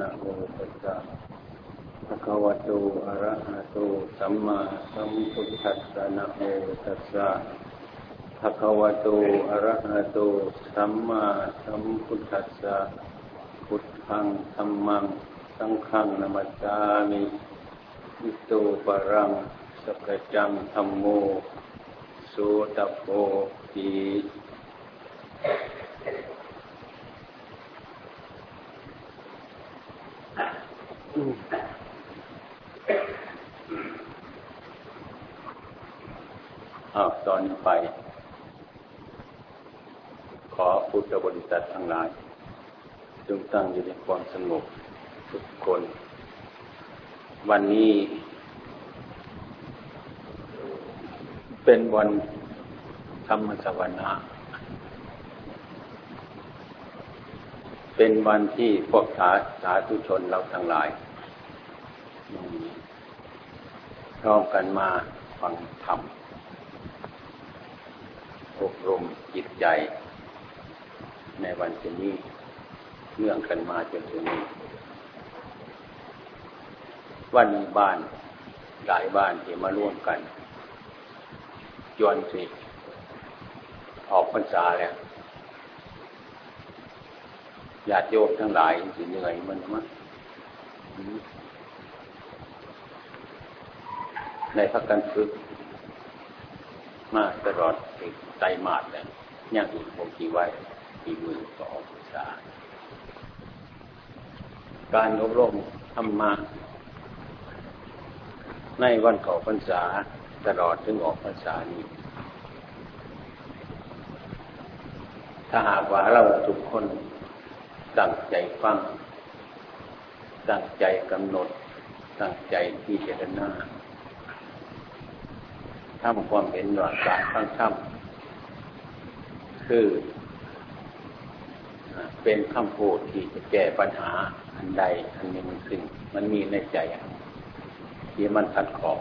นะโมตัสสะภะคะวะโต อะระหะโต สัมมาสัมพุทธัสสะนะโมตัสสะภะคะวะโต อะระหะโต สัมมาสัมพุทธัสสะ พุทธังธัมมัง สังฆังนามัสสามิอิโตปะรังสัพพจังธัมโมโสตโพติ อ้าวตอนนี้ไป ขอพุทธบริษัททั้งหลายจงตั้งอยู่ในความสงบทุกคน วันนี้ เป็นวันธรรมสวนาเป็นวันที่พวกสาสาธุชนเราทั้งหลาย ร้อมกันมาฟังธรรมอบรมจิตใจ ในวันนี้เนื่องกันมาจนถึงนี้ วันนี้บ้านหลายบ้านที่มาร่วมกันจวนสิออกพรรษาแล้วญาติโยมทั้งหลายสิเหนื่อยมันมั้ง ในพักกันฝึก มาตลอดติดไตมาดเลยยังอีกหกกี่ไว้ปีมือสองสาการอบรมธรรมะในวันเก่าพรรษาตลอดถึงออกพรรษานี้ ถ้าหากว่าเราทุกคนตั้งใจฟังตั้งใจกำหนดตั้งใจที่จะเดินหน้า ทำความเห็นว่าการฟังธรรมคือ เป็นคำพูดที่จะแก้ปัญหาอันใดอันหนึ่งขึ้นมันมีในใจที่มันทัดขอบ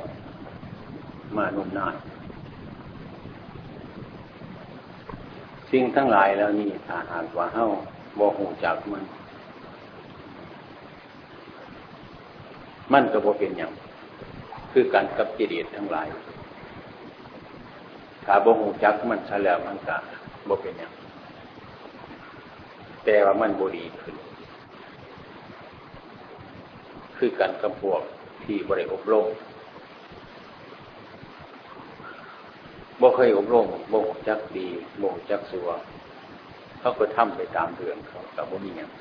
มานุ่มนานสิ่งทั้งหลายแล้วนี่ถ้าหากว่าเฮ้าบ่หูจักมัน มันก็บ่เป็นอย่างคือการกับจิตทั้งหลาย ถ้าบ่หูจักมันซะแล้วมันก็บ่เป็นอย่างแต่ว่ามันบ่ดีขึ้น คือการกับพวกที่บริอบรมบ่เคยอบรมบ่จักดีบ่จักสัวเขาก็ทำไปตามเรื่องเขาแต่ว่ามีอย่าง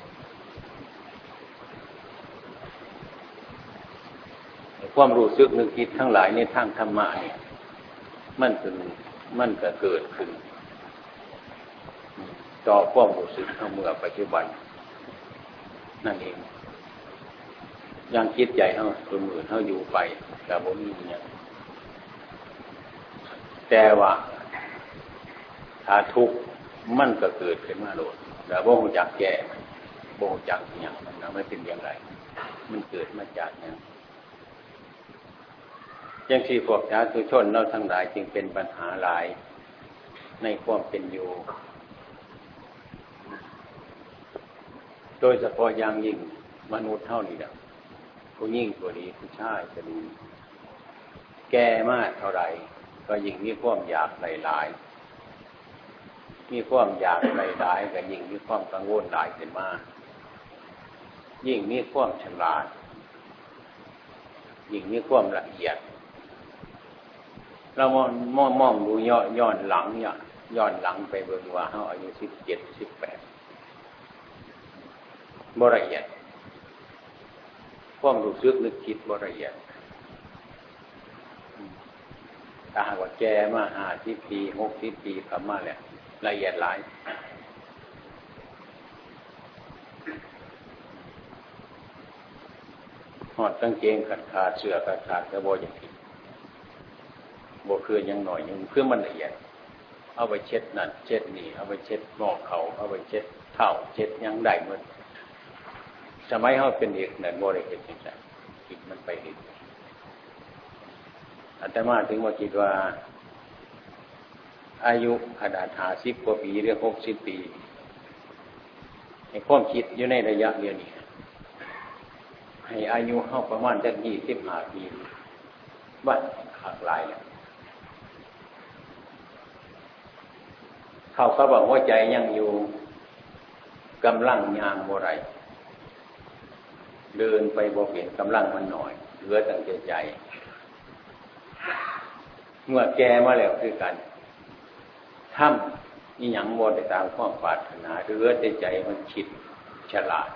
ความรู้สึกนึกคิดทั้งหลายในทางธรรมะเนี่ยมันเป็น มันก็เกิดขึ้น ต่อความรู้สึกเมื่อปัจจุบัน นั่นเองยังคิดใจเขาตัวมือเขาอยู่ไปแต่บ่มีเนี่ยแต่ว่าถ้าทุกข์มันก็เกิดขึ้นมาโดดแต่บ่งจากแก่บ่งจากอย่างมันไม่เป็นอย่างไร มันเกิดมาจากอย่าง ยังที่พวกชาตุชนเราทั้งหลายจึงเป็นปัญหาหลายในความเป็นอยู่ โดยเฉพาะอย่างยิ่งมนุษย์เท่านี้นะผู้ยิ่งตัวดีผู้ชายจะดีแก่มากเท่าไหร่ก็ยิ่งมีความอยากหลายมีความอยากหลายๆก็ยิ่งมีความกังวลหลายขึ้นมากยิ่งมีความฉลาด ยิ่งมีความละเอียด เรามองมองมองดูย้อนย้อนหลังเนี่ยย้อนหลังไปเบิ่งว่าเขาอายุสิบเจ็ดสิบแปดบริเอียดความรู้สึกนึกคิดบริเอียดถ้าหากว่าแกมาหาที่ปีหกที่ปีกลับมาแล้วละเอียดหลายหอดตั้งเกงขัดขาดเสือขัดขาดกระโบอย่างนี้โบคือยังหน่อยยังเพื่อมันละเอียด เอาไปเช็ดนั่นเช็ดนี่ เอาไปเช็ดงอกเขาเอาไปเช็ดเท้าเช็ดยังได้หมดสมัยเขาเป็นเด็กนั่นโบได้เห็นจริงจังคิดมันไปเห็นอาตมาถึงว่าคิดว่า อายุขนาดหาสิบกว่าปีหรือหกสิบปีในความคิดอยู่ในระยะเดียวนี้ให้อายุเข้าประมาณจะยี่สิบห้าปีว่าหักลายเนี่ย เขาก็บอกว่าใจยังอยู่กำลังยางบ่ไรเดินไปบ่เปลี่ยนกำลังมันหน่อยเหลือตั้งใจใจ เมื่อแกมาแล้วคือกันทำนี่ยังบ่ได้ตามความปรารถนาเหลือแต่ใจมันคิด ฉลาด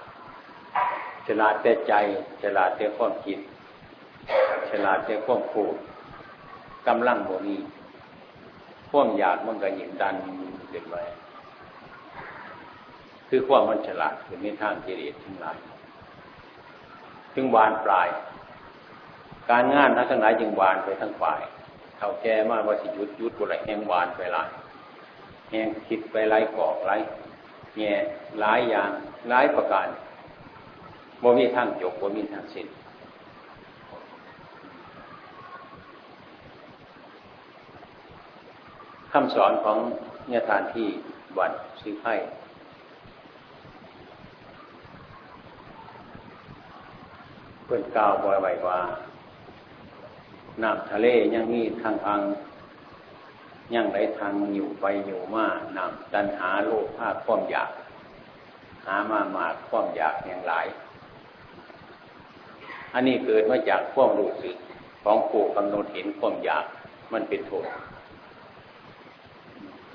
ฉลาดแต่ใจ ฉลาดแต่ความคิด ฉลาดแต่ความพูดกำลังบ่มีความอยากมันก็ยินดัน เด็กไว้คือความมันฉลาดคือในทางกิเลสทั้งหลายถึงวานปลาย การงานทั้งหลายจึงวานไปทั้งฝ่ายเท่าแก่มากว่าสิยุดยุดบุไรแห่งวานไปหลายแห่งคิดไปไล่กอกไล่แง่หลายอย่างหลายประการบ่มีทางจบบ่มีทางสิ้นคำสอนของ เนี่ยทานที่วัดซื้อไข่เพื่อนกล่าวบ่อยไว้ว่าน้ำทะเลยังมีทางทางยังไหลทางอยู่ไปอยู่มาน้ำดันหาโลกภาคความอยาก หามามาความอยากอย่างหลาย อันนี้เกิดมาจากความรู้สึกของผู้กำหนดเห็นความอยากมันเป็นโทษ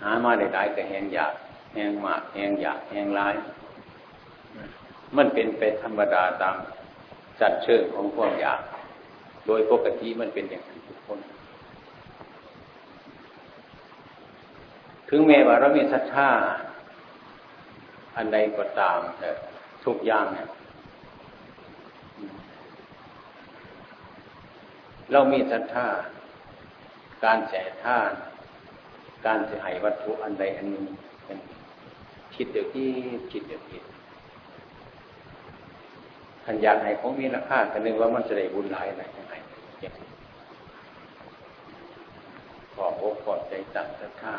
หามาได้หลายก็แหงอยากแหงมากแหงอยากแหงร้าย มันเป็นไปธรรมดาตามจัดเชิงของความอยาก โดยปกติมันเป็นอย่างนั้นทุกคน ถึงแม้ว่าเรามีศรัทธาอันใดก็ตามแต่ทุกอย่างเนี่ยเรามีศรัทธาการแสท่าน การจะให้วัตถุอันใดอันหนึ่งคิดเดี๋ยวที่คิดเดี๋ยวคิดขันยากให้ของมีราคากันนึงว่ามันจะได้บุญหลายอะไรยังไงขอบอกขอใจตั้งศรัทธา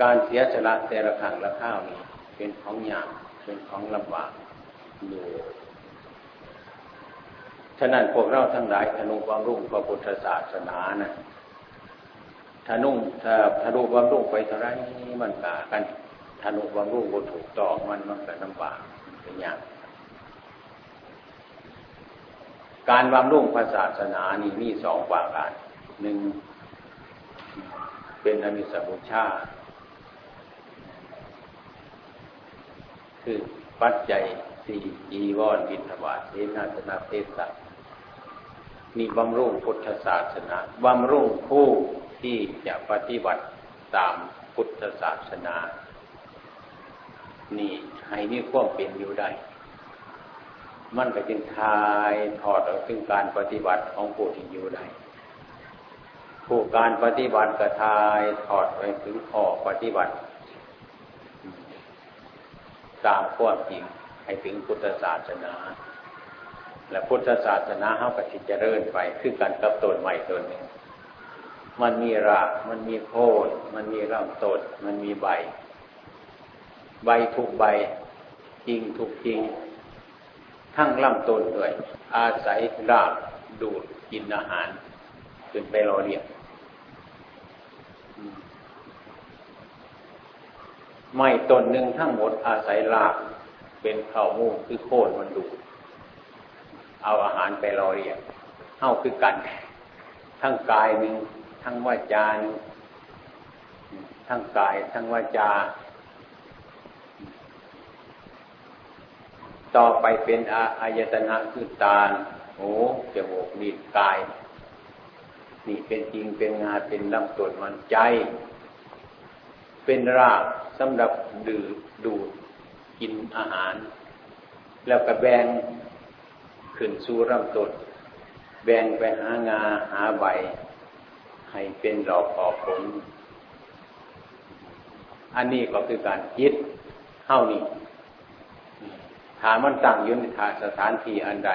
การเสียสละแต่ละครั้งละข้าวนี้เป็นของยากเป็นของลำบากอยู่ฉะนั้นพวกเราทั้งหลายธนุความรุ่งพระพุทธศาสนานะ ถ้านุ่งถ้าทะลุความรุ่งไปเท่าไรมันกากันทะลุความรุ่งบนถูกต้องมันมันก็ลำบากเป็นอย่างการบำรุงพระศาสนานี่มีสองประการหนึ่งเป็นอมิสบุชาคือปัจจัยสี่จีวรบิณฑบาตเสนาสนะเทศะนี่บำรุงพุทธศาสนาบำรุงผู้ ที่จะปฏิบัติตามพุทธศาสนา นี่ให้มีความเป็นอยู่ได้ มันก็จึงทายถอดออกถึงการปฏิบัติของผู้ที่อยู่ได้ผู้การปฏิบัติก็ทายถอดไปถึงข้อปฏิบัติ ตามความจริงให้ถึงพุทธศาสนา และพุทธศาสนาเขาก็สิเจริญไป คือการกับต้นใหม่ตนหนึ่ง มันมีราก มันมีโคนมันมีลำต้นมันมีใบ ใบทุกใบ จริงทุกจริง ทั้งลำต้นด้วย อาศัยรากดูดกินอาหารขึ้นไปรอเรียกไม่ต้นหนึ่งทั้งหมดอาศัยราก เป็นข้ามูคือโคนมันดูดเอาอาหารไปรอเรียกเข้าคือกัน ทั้งกายหนึ่ง ทั้งวาจาทั้งกายทั้งวาจา ต่อไปเป็นอาอายตนะคือตาหูจมูกนิ้กาย นี่เป็นจริงเป็นงาเป็นลำตัวมันใจ เป็นรากสำหรับดื่มดูดกินอาหาร แล้วก็แบ่งขึ้นสู่ลำต้นแบ่งไปหางาหาใบ ให้เป็นดอกออกผล อันนี้ก็คือการคิดเข้านี่ถามมันตั้งอยู่ในาสถานที่อันใด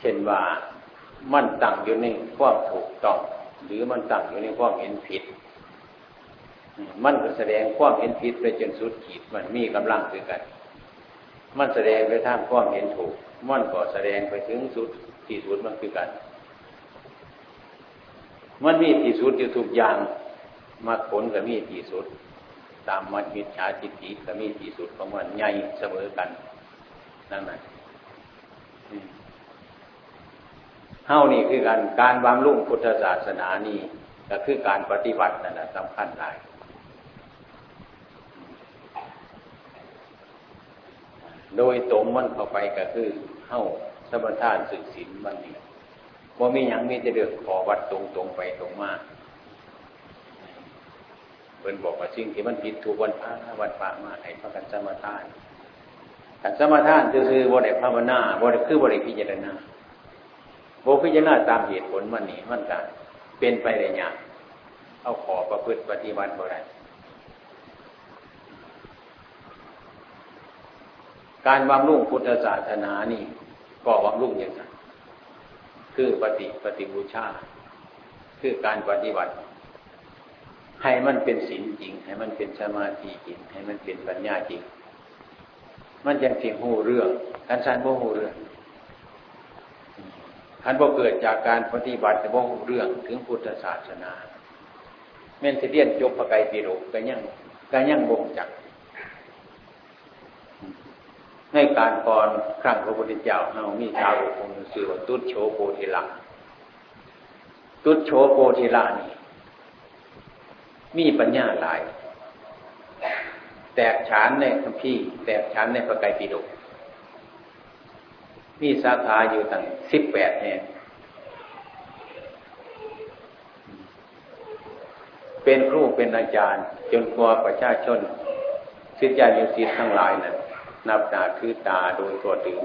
เช่นว่ามันตั้งอยู่ในความถูกต้อง หรือมันตั้งอยู่ในความเห็นผิด มันก็แสดงความเห็นผิดไปจนสุดขีดมันมีกำลังคือกัน มันแสดงไปทางความเห็นถูก มันก็แสดงไปถึงสุดที่สุดมันคือกัน มันมีที่สุดอยู่ทุกอย่างมรรคผลก็มีที่สุด ตามมัดมิจฉาจิตติก็มีที่สุดของมันใหญ่เสมอกันนั่นแหละเฮ้านี่คือการการบำรุงพุทธศาสนานี่ก็คือการปฏิบัตินั่นแหละสำคัญหลายโดยตรงมันเข้าไปก็คือเข้าสมทานสึกศีลมันนี่ ว่ามีอย่างมีจะเดือดขอวัดตรงตรงไปตรงมาเพิ่นบอกว่าสิ่งที่มันผิดถูกวันพระวันพระมาให้พระกันสมาทานกันสมาทานคือบ่ได้ภาวนาบ่ได้คือบ่ได้พิจารณาบ่พิจารณาตามเหตุผลมันนี่มันก็เป็นไปได้ยากเอาขอประพฤติปฏิบัติบ่ได้การบำรุงพุทธศาสนานี่ ก็บำรุงอย่างนั้น คือปฏิปฏิบูชา คือการปฏิบัติ ให้มันเป็นศีลจริง ให้มันเป็นสมาธิจริง ให้มันเป็นปัญญาจริง มันยังเพียงหูเรื่องการสานบ่หูเรื่องท่านบ่เกิดจากการปฏิบัติแต่บ่หูเรื่องถึงพุทธศาสนาแม่นสิเรียนจบพระไกรปิฎกก็ยังก็ยังบ่งจัก ในการก่อนครั้งพระพุทธเจ้าเรามีชาวองค์สื่อว่าตุโชโปธิละตุโชโปธิละนี่ มีปัญญาหลาย แตกฉานในคัมภีร์แตกฉานในพระไตรปิฎกมีสาขาอยู่ตั้งสิบแปดแห่งเป็นครูเป็นอาจารย์ จนกว่าประชาชนสิทธิานุสิทธิ์ทั้งหลายนั้น นับตาคือตาโดยตัวถึง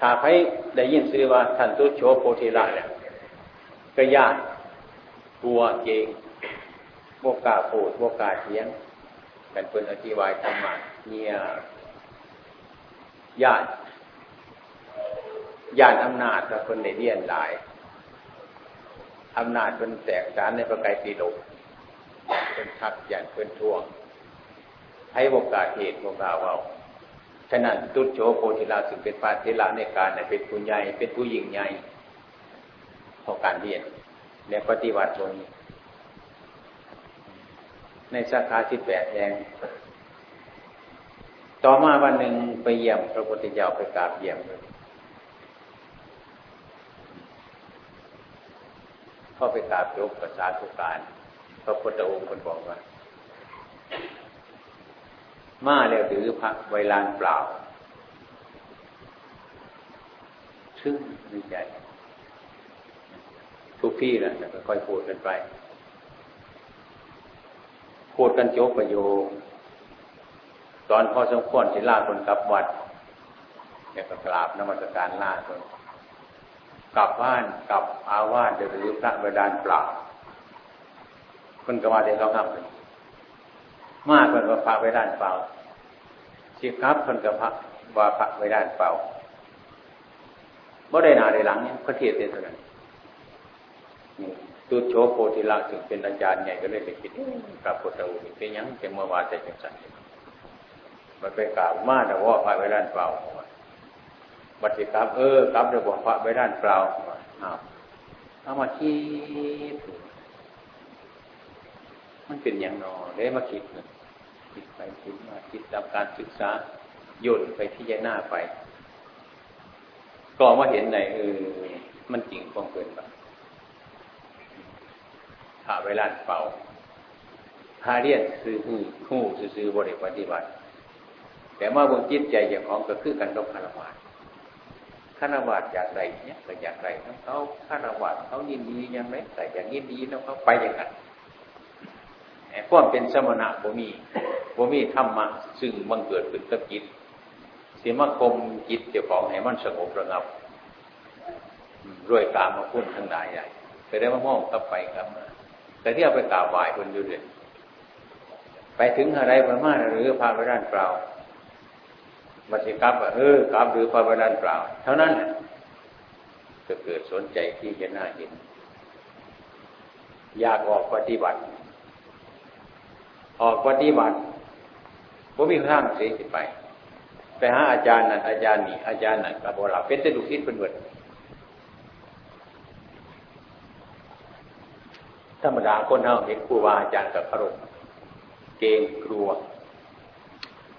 ถ้าใครได้ยินซื้อว่าท่านตุโชโพธิละเนี่ยก็ยากกลัวเกงโบกาโพดโบกาเทียงกันเป็นอธิบายธรรมะเนี่ยญาติญาติอำนาจกับคนในเรียนหลายอำนาจเป็นแตกสารในประกายปีโลก อย่างเป็นทักอย่างเป็นทวงให้โอกาสเหตุโอกาสว่าฉะนั้นตุโชโพธิลาสึงเป็นปาธิละในการเป็นผู้ใหญ่เป็นผู้ยิ่งใหญ่พอการเรียนในปฏิบัติตรงนี้ ในสาขาสิบแปดแห่งต่อมาวันหนึ่งไปเยี่ยมพระพุทธเจ้าไปกราบเยี่ยมเลยเข้าไปกราบยกภาษาทุการ พระพุทธองค์คนบอกว่า มาแล้วถือพระไวลานเปล่า ซึ่งในใจทุกที่แหละก็ค่อยพูดกันไป พูดกันโจกประโยคตอนพอสมควรสิลาคนกลับวัดเนี่ยก็กราบนมัสการลาคนกลับบ้านกลับอาวาสหรือพระเวดานเปล่า คนก็มาเด็กเราครับมากคนก็พระไว้ด้านเปล่าสิครับคนก็พระว่าพระไว้ด้านเปล่าบ่ได้นาได้หลังเนี่ยพระเทียเท่านั้นตุโชโพธิละถึงเป็นอาจารย์ใหญ่ก็เลยไปคิดกับพุทธองค์เป็นยังเป็นเมื่อวานแต่จังสันมันไปกราบมาแต่ว่าพระไว้ด้านเปล่าบัดสิครับ เออกลับเดี๋ยวบอกพระไว้ด้านเปล่าอ้าวเอามาคิด มันเป็นอย่างนอได้มาคิดคิดไปคิดมาคิดตามการศึกษาโยนไปที่ยาหน้าไป ก็มาเห็นไหนเออมันจริงคงเกินไปถ้าเวลาเป่าพาเรียนซื้อหูหูซื้อบริปฏิบัติ แต่มาบนจิตใจอย่างของก็คือกันกับคารวะคารวะอยากไรเนี่ยก็อยากไรทั้งเขาคารวะเขายินดียังไงแต่อย่างยินดีแล้วเขาไปอย่างนั้น ความเป็นสมณะบ่มีบ่มีธรรมะซึ่งบังเกิดขึ้นกับจิตเสียมาคมจิตเจ้าของให้มันสงบระงับรวยกามมาพุ่นทั้งหลายใหญ่ไปได้มาห้องกลับไปกลับมาแต่ที่เอาไปกราบไหว้คนอยู่เรื่อยไปถึงอะไรประมาณหรือพาไปด้านเปล่ามาสิกลับเออกลับหรือพาไปด้านเปล่า เท่านั้นจะเกิดสนใจที่จะน่าเห็นอยากออกปฏิบัติ ออกปฏิบัติผมมีทางเสียไป ไปหาอาจารย์นั่นอาจารย์นี่อาจารย์นั่นกระบอกเราเป็นแต่ลูกศิษย์เป็นเบิดธรรมดาคนเฮาเห็นครูบาอาจารย์กับพระรเกงกลัว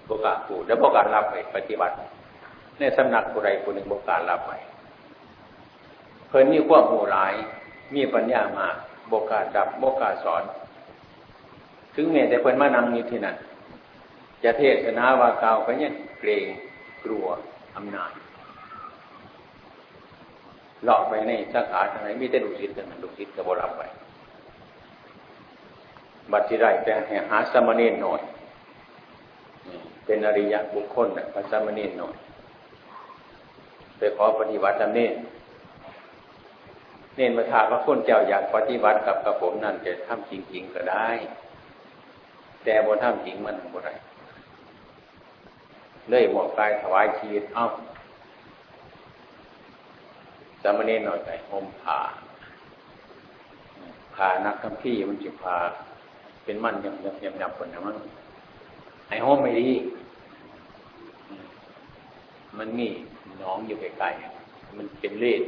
บกาปูแล้วบการรับไปปฏิบัติในสำนักผู้ใดผู้หนึ่งบการรับไปเพิ่นมีความโหราย มีปัญญามากบกาดับบกาสอน ถึงแม้แต่เพิ่นมานั่งอยู่ที่นั่นจะเทศนาว่าเก่าก็ยังเกรงกลัวอำนาจหลอกไปในสาขาทางไหนมีแต่ลูกศิษย์แต่มันลูกศิษย์ก็บรับไปบัตรที่ไรแต่หาสมณีหน่อยเป็นอริยะบุคคลนะพระสมณีหน่อยไปขอปฏิบัติจำเน้นเน้นมาถามว่าคนเจ้าอยากปฏิบัติกับกระผมนั่นจะทำจริง ๆ ก็ได้ แต่บนทำจริงมันบ่ได้เลยหมอกกายถวายชีวิตเอ้าสามเณรหน่อยไปห่มผ้าผ้านักคำพี่มันจะพาเป็นมันยำยำยำยำคนนะมั้งไอ้ห้องไม่ดี มันมีน้องอยู่ไกลๆมันเป็นเลือด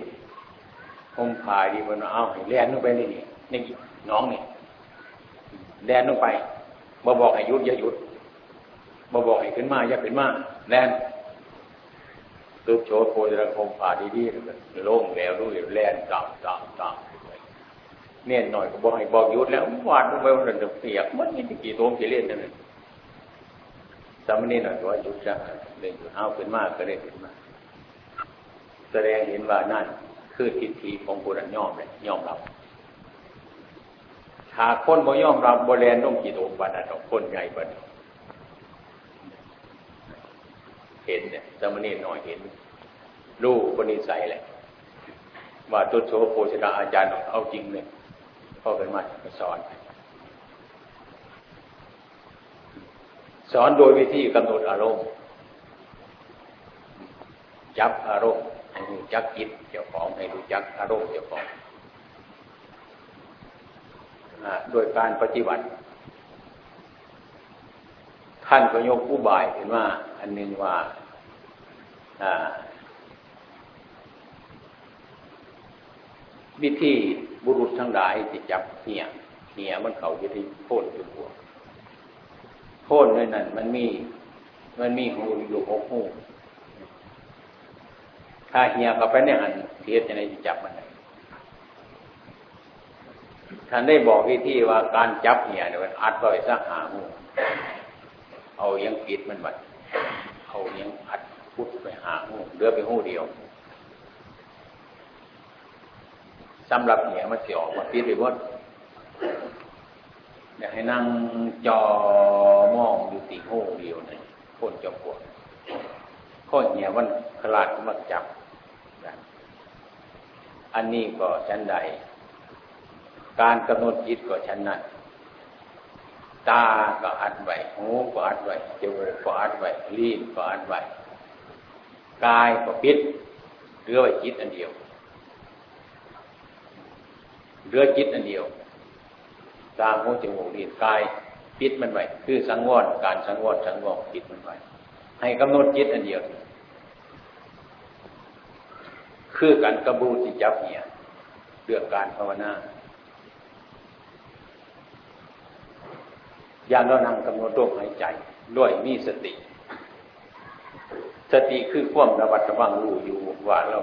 ห้องพาดีมันเอาให้แล่นลงไปนี่นี่น้องนี่แล่นลงไป บ่บอกให้หยุดอย่าหยุดบ่บอกให้ขึ้นมาอย่าขึ้นมาแล่นตุกโชว์โพธิรังคมผ่าดีๆเลยโล่งแล้วด้วยแล่นตามตามตามเนียหน่อยก็บอกให้บอกยุดแล้ววาดลงไปวันนั้นเปียกมันมีกี่ตัวกี่เล่นนั่นสามนี่หน่อยว่ายุดจะเล่นอยู่เอาขึ้นมากก็เล่นขึ้นมาแสดงเห็นว่านั่นคือทิฏฐิของบุรันย่อมเลยย่อมรับ หากคนบ่ยอมรับบ่แลนต้องกี่ตัวบันนั้นคนใหญ่บันเห็นเนี่ยสมเณรหน่อยเห็นรู้ปณิสัยแหละว่าตุโสโพชนาอาจารย์เอาจริงเลยพ่อเป็นมาสอน สอนโดยวิธีกำหนดอารมณ์จับอารมณ์ให้รู้จักจิตเจ้าของให้รู้จักอารมณ์เจ้าของ โดยการปฏิบัติ ท่านก็ยกผู้บายเห็นว่า อันนึงว่าวิธีบุรุษทั้งหลายที่จับเหี่ยเหี่ยมันเขาอยู่ที่โคนอยู่หัวโคนในนั้นมันมี มันมีหูอยู่หกหูถ้าเหี่ยเข้าไปในหันเทียจะในจับมันได้ ท่านได้บอกวิธีว่าการจับเหี่ยเนี่ยมันอัดไว้สักหาหูเอายังปิดมันไว้เอายังอัดพุดไปหาหูเลือไปหูเดียวสำหรับเนี่ยมันเสียออกมาพิดไปหมดอยากให้นั่งจอมองอยู่ตีโหเดียวเนี่ยคนจอปวดข้อเหี่ยมันขลาดมันจับ อันนี้ก็ชั้นใด การกำหนดจิตก็ชั้นนั้นตาก็อัดไว้หูก็อัดไว้จมูกก็อัดไว้ลิ้นก็อัดไว้กายก็ปิดเหลือไว้จิตอันเดียวเหลือจิตอันเดียวตาหูจมูกลิ้นกายปิดมันไว้คือสังวรการสังวรสังวรปิดมันไว้ให้กำหนดจิตอันเดียว คือการกระบูที่จับเนี่ยเรื่องการภาวนาอ ย่างเรานั่งกำหนดลมหายใจด้วยมีสติ สติคือความระวัดระวังรู้อยู่ว่าเรา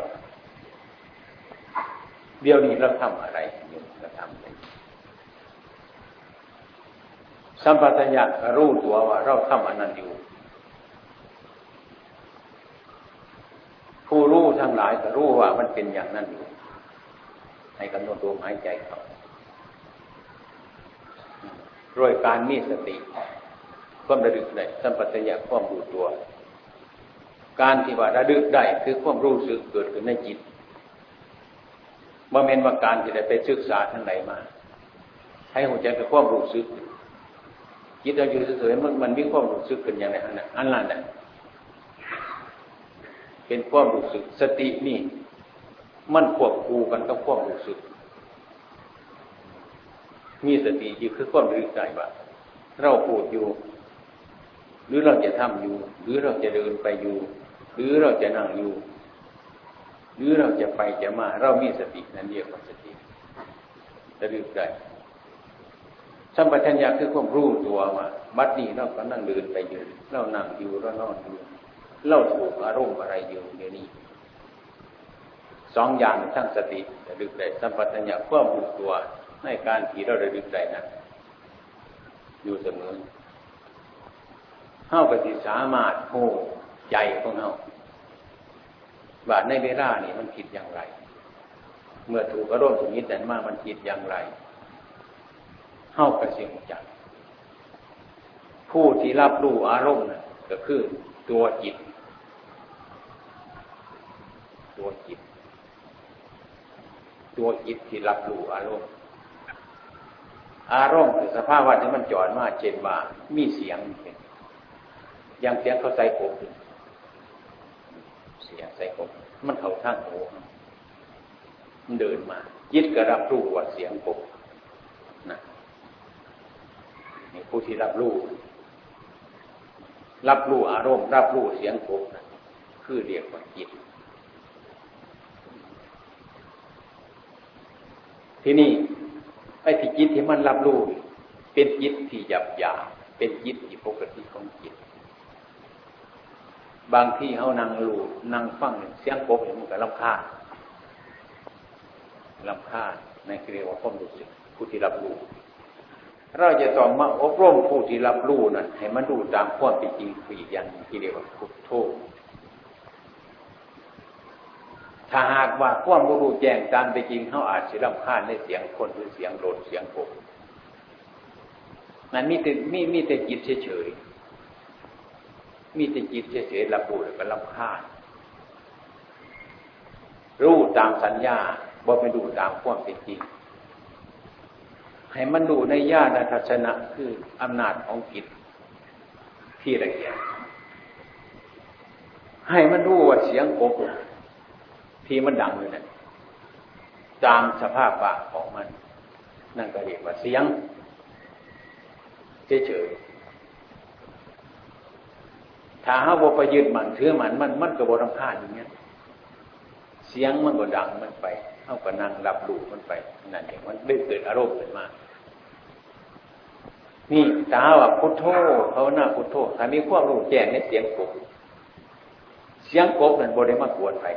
เดี๋ยวนี้เราทำอะไรอยู่เราทำอะไรสัมปชัญญะรู้ตัวว่าเราทำอันนั้นอยู่ ผู้รู้ทั้งหลายก็รู้ว่ามันเป็นอย่างนั้นอยู่ ให้กำหนดลมหายใจเขา ด้วยการมีสติความระลึกได้สัมปชัญญะความรู้ตัว การที่ว่าระลึกได้คือความรู้สึกเกิดขึ้นในจิตบ่เมนว่าการที่ได้ไปศึกษาทั้งไหนมา ให้หัวใจกับความรู้สึกจิตเราอยู่เฉยๆมันมันมีความรู้สึกขึ้นอย่างไรนั่นอันนั้นแหละเป็นความรู้สึกสตินี่ มันควบคู่กันกับความรู้สึก มีสติอยู่คือความรู้ใจว่าเราพูดอยู่ หรือเราจะทำอยู่ หรือเราจะเดินไปอยู่ หรือเราจะนั่งอยู่ หรือเราจะไปจะมา เรามีสตินั่นเรียกว่าสติระลึกได้สัมปชัญญะคือความรู้ตัวว่าบัดนี้เราก็นั่งเดินไปอยู่เรานั่งอยู่เรานอนอยู่เราถูกอารมณ์อะไรอยู่เดี๋ยวนี้สองอย่างทั้งสติระลึกได้สัมปชัญญะควบรู้ตัว ในการที่เราระลึกได้นั้นอยู่เสมอเฮาก็สิสามารถโหใจของเฮาว่าในเวลานี้มันคิดอย่างไร เมื่อถูกอารมณ์ชนิดนั้นมามันคิดอย่างไรเฮากระเสียงจักผู้ที่รับรู้อารมณ์นะก็คือตัวจิต ตัวจิต ตัวจิตที่รับรู้อารมณ์ อารมณ์คือสภาพว่าที่มันจอดมาเช่นว่ามีเสียงเอย่างเสียงเขาใส่ผมเสียงใส่ผมมันเขาทางหูมันเดินมายึดก็รับรู้ว่าเสียงผมนะผู้ที่รับรู้รับรู้อารมณ์ รับรู้เสียงผมนะคือเรียกว่าจิตที่นี่ ไอ้ที่จิตที่มันรับรู้เป็นจิตที่หยาบหยาเป็นจิตที่ปกติของจิต บางที่เขานั่งรู้นั่งฟังเสียงกบเห็นมันก็ลำคาญลำคาญในเรียกว่าความรู้สึกผู้ที่รับรู้เราจะต้องมาอบรมผู้ที่รับรู้นั่นให้มันดูตามความเป็นจริงคืออีกอย่างที่เรียกว่าพุทโธ ถ้าหากว่าความรู้แจ้งตามเป็นจริงเขาอาจจะรำคาญในเสียงคนหรือเสียงโดดเสียงผมนั้นมีแต่มีมีแต่จิตเฉยๆมีแต่จิตเฉยๆรับรู้แล้วก็รำคาญรู้ตามสัญญาบ่ไปดูตามความเป็นจริง ให้มันดูในญาณทัศนะคืออำนาจของจิตที่ละเอียดให้มันรู้ว่าเสียงกบ ที่มันดังอยู่นั่นตามสภาพปากของมัน นั่นก็เรียกว่าเสียงเฉยๆถ้าหาว่าไปยืดมันถือมันมันมันก็บรำคาญอย่างเงี้ย เสียงมันก็ดังมันไปเท่ากับนั่งรับรู้มันไปนั่นเองมันได้เกิดอารมณ์ขึ้นมา นี่ตาว่าพุทโธเขาหน้าพุทโธถ้ามีความรู้แจ้งในเสียงกบ เสียงกบนั่นบริมากวนไป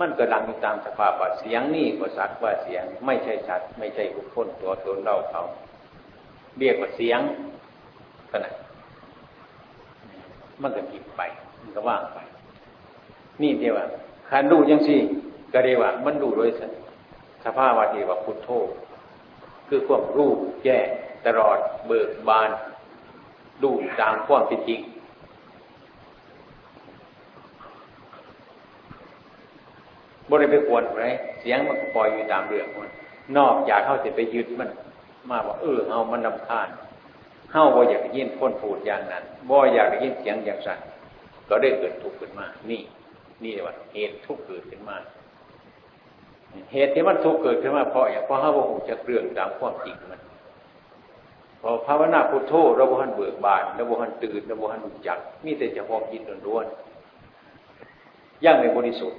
มันก็ดังตามสภาพว่าเสียงนี่ก็สัตว์ว่าเสียง ไม่ใช่สัตว์ไม่ใช่บุคคลตัวตนเราเขาเรียกว่าเสียงขนาดมันก็กินไป มันก็ว่างไป นี่เดียวว่าคันดูยังสิก็เรียกว่ามันดูโดยสภาพว่าที่ว่าพุทโธคือความรู้แจ้งตลอดเบิกบาน ดูตามความเป็นจริง บริไปกวนไรเสียงมันปล่อยอยู่ตามเรื่องมันนอกจากเข้าจะไปยึดมัน มาว่าเออเอามันนำคาญเฮาบ่อยากยินคนพูดอย่างนั้นบ่อยากยินเสียงอย่างสั่นก็ได้เกิดทุกข์ขึ้นมา นี่ นี่ว่าเหตุทุกข์เกิดขึ้นมา เหตุที่มันทุกข์เกิดขึ้นมาเพราะอย่างเพราะห้าว่าหูจะเรื่องตามความจริงมันพอภาวนาพุทโธเราบุหันเบิกบานเราบุหันตื่นเราบุหันรู้จักมีแต่จะพองจิตล้วนย่างในบริสุทธิ์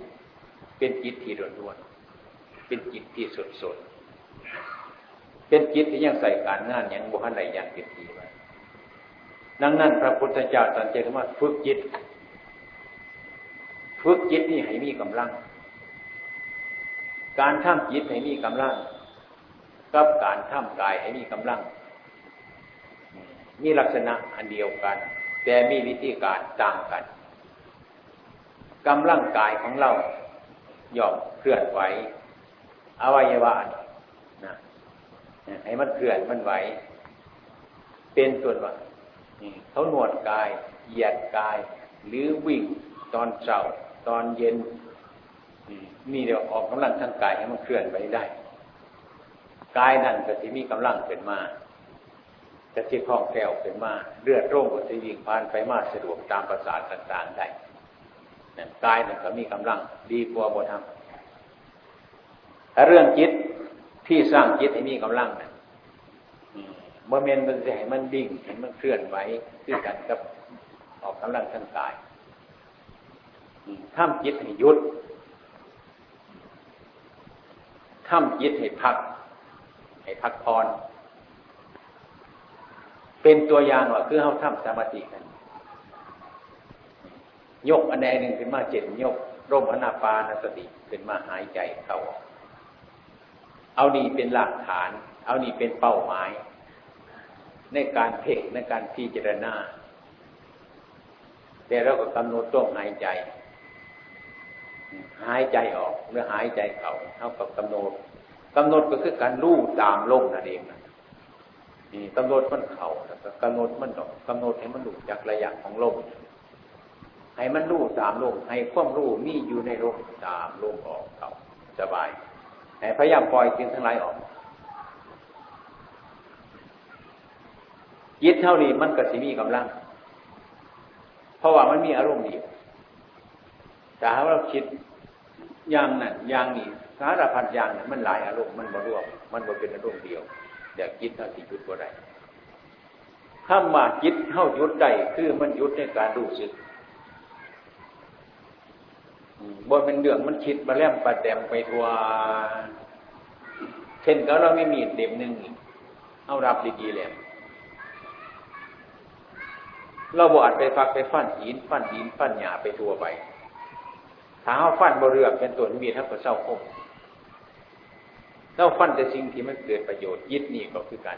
เป็นจิตที่ล้วนๆเป็นจิตที่สดสดเป็นจิตที่ยังใส่การงานยังบุหันใดยังเป็นทีไว้ดังนั้นพระพุทธเจ้าตรัสเจตว่าฝึกจิต ฝึกจิตนี่ให้มีกำลัง การทำจิตให้มีกำลัง กับการทำกายให้มีกำลัง มีลักษณะอันเดียวกัน แต่มีวิธีการต่างกันกำลังกายของเรา ย่อมเคลื่อนไหวอวัยวะนะให้มันเคลื่อนมันไหว เป็นส่วนว่าเขาหนวดกาย เหยียดกาย หรือวิ่งตอนเช้าตอนเย็นนี่เดี๋ยวออกกำลังทางกายให้มันเคลื่อนไปได้ กายนั่นก็จะมีกำลังเป็นมาจะที่คล่องแคล่วเป็นมา เลือดร่งก็จะวิ่งผ่านไปมาสะดวกตามประสาทต่างๆได้ กายนั่นก็มีกำลัง ดีกว่าบธรรมถ้าเรื่องจิตที่สร้างจิตให้มีกำลังนั่นเมื่เมนมันจะให้มันดิ่งให้มันเคลื่อนไหวคือกันกับออกกำลังทางกายทำจิตให้ยุดทำจิตให้พัก ให้พักพรเป็นตัวอย่างว่าคือเขาทำสมาธิกัน ยกอันใดหนึ่งขึ้นมาเจ็ดยกร่มอนาปานสติขึ้นมาหายใจเข้าออกเอานี่เป็นหลักฐาน เอานี่เป็นเป้าหมาย ในการเพ่งในการพิจารณาแต่เราก็กำหนดต้องหายใจ หายใจออกหรือหายใจเข้าเท่ากับกำหนดกำหนดก็คือการรู้ตามลมนั่นเองนี่กำหนดมันเข่าแล้วก็กำหนดมันออกกำหนดให้มันดูจากระยะของลม ให้มันรู้ตามลมให้ความรู้มีอยู่ในลมตามลมออกเขาสบายพยายามปล่อยสิ่งทั้งหลายออกยิดเท่านี้มันก็สิมีกำลัง เพราะว่ามันมีอารมณ์เดียวแต่ถ้าเราคิดอย่างนั้นอย่างนี้สารพัดอย่างนั้นมันหลายอารมณ์มันบ่รวมมันบ่เป็นอารมณ์เดียวเดี๋ยวคิดเท่าที่ยุดบ่ได้ถ้ามาคิดเท่ายุดได้คือมันยุดในการรู้สึก บ่เป็นเรื่องมันคิดมาแล้มปลาแดมไปทัวเช่นก็เราไม่มีเด็มหนึ่งเอารับดีๆแล้วเราบอดไปฟักไปฟันหินฟันหินฟันหยาไปทัวไปถ้าเอาฟันบเรือเป็นตัวมีทักกับเศร้าคมเราฟันแต่สิ่งที่มันเกิดประโยชน์ยึดนี่ก็คือกัน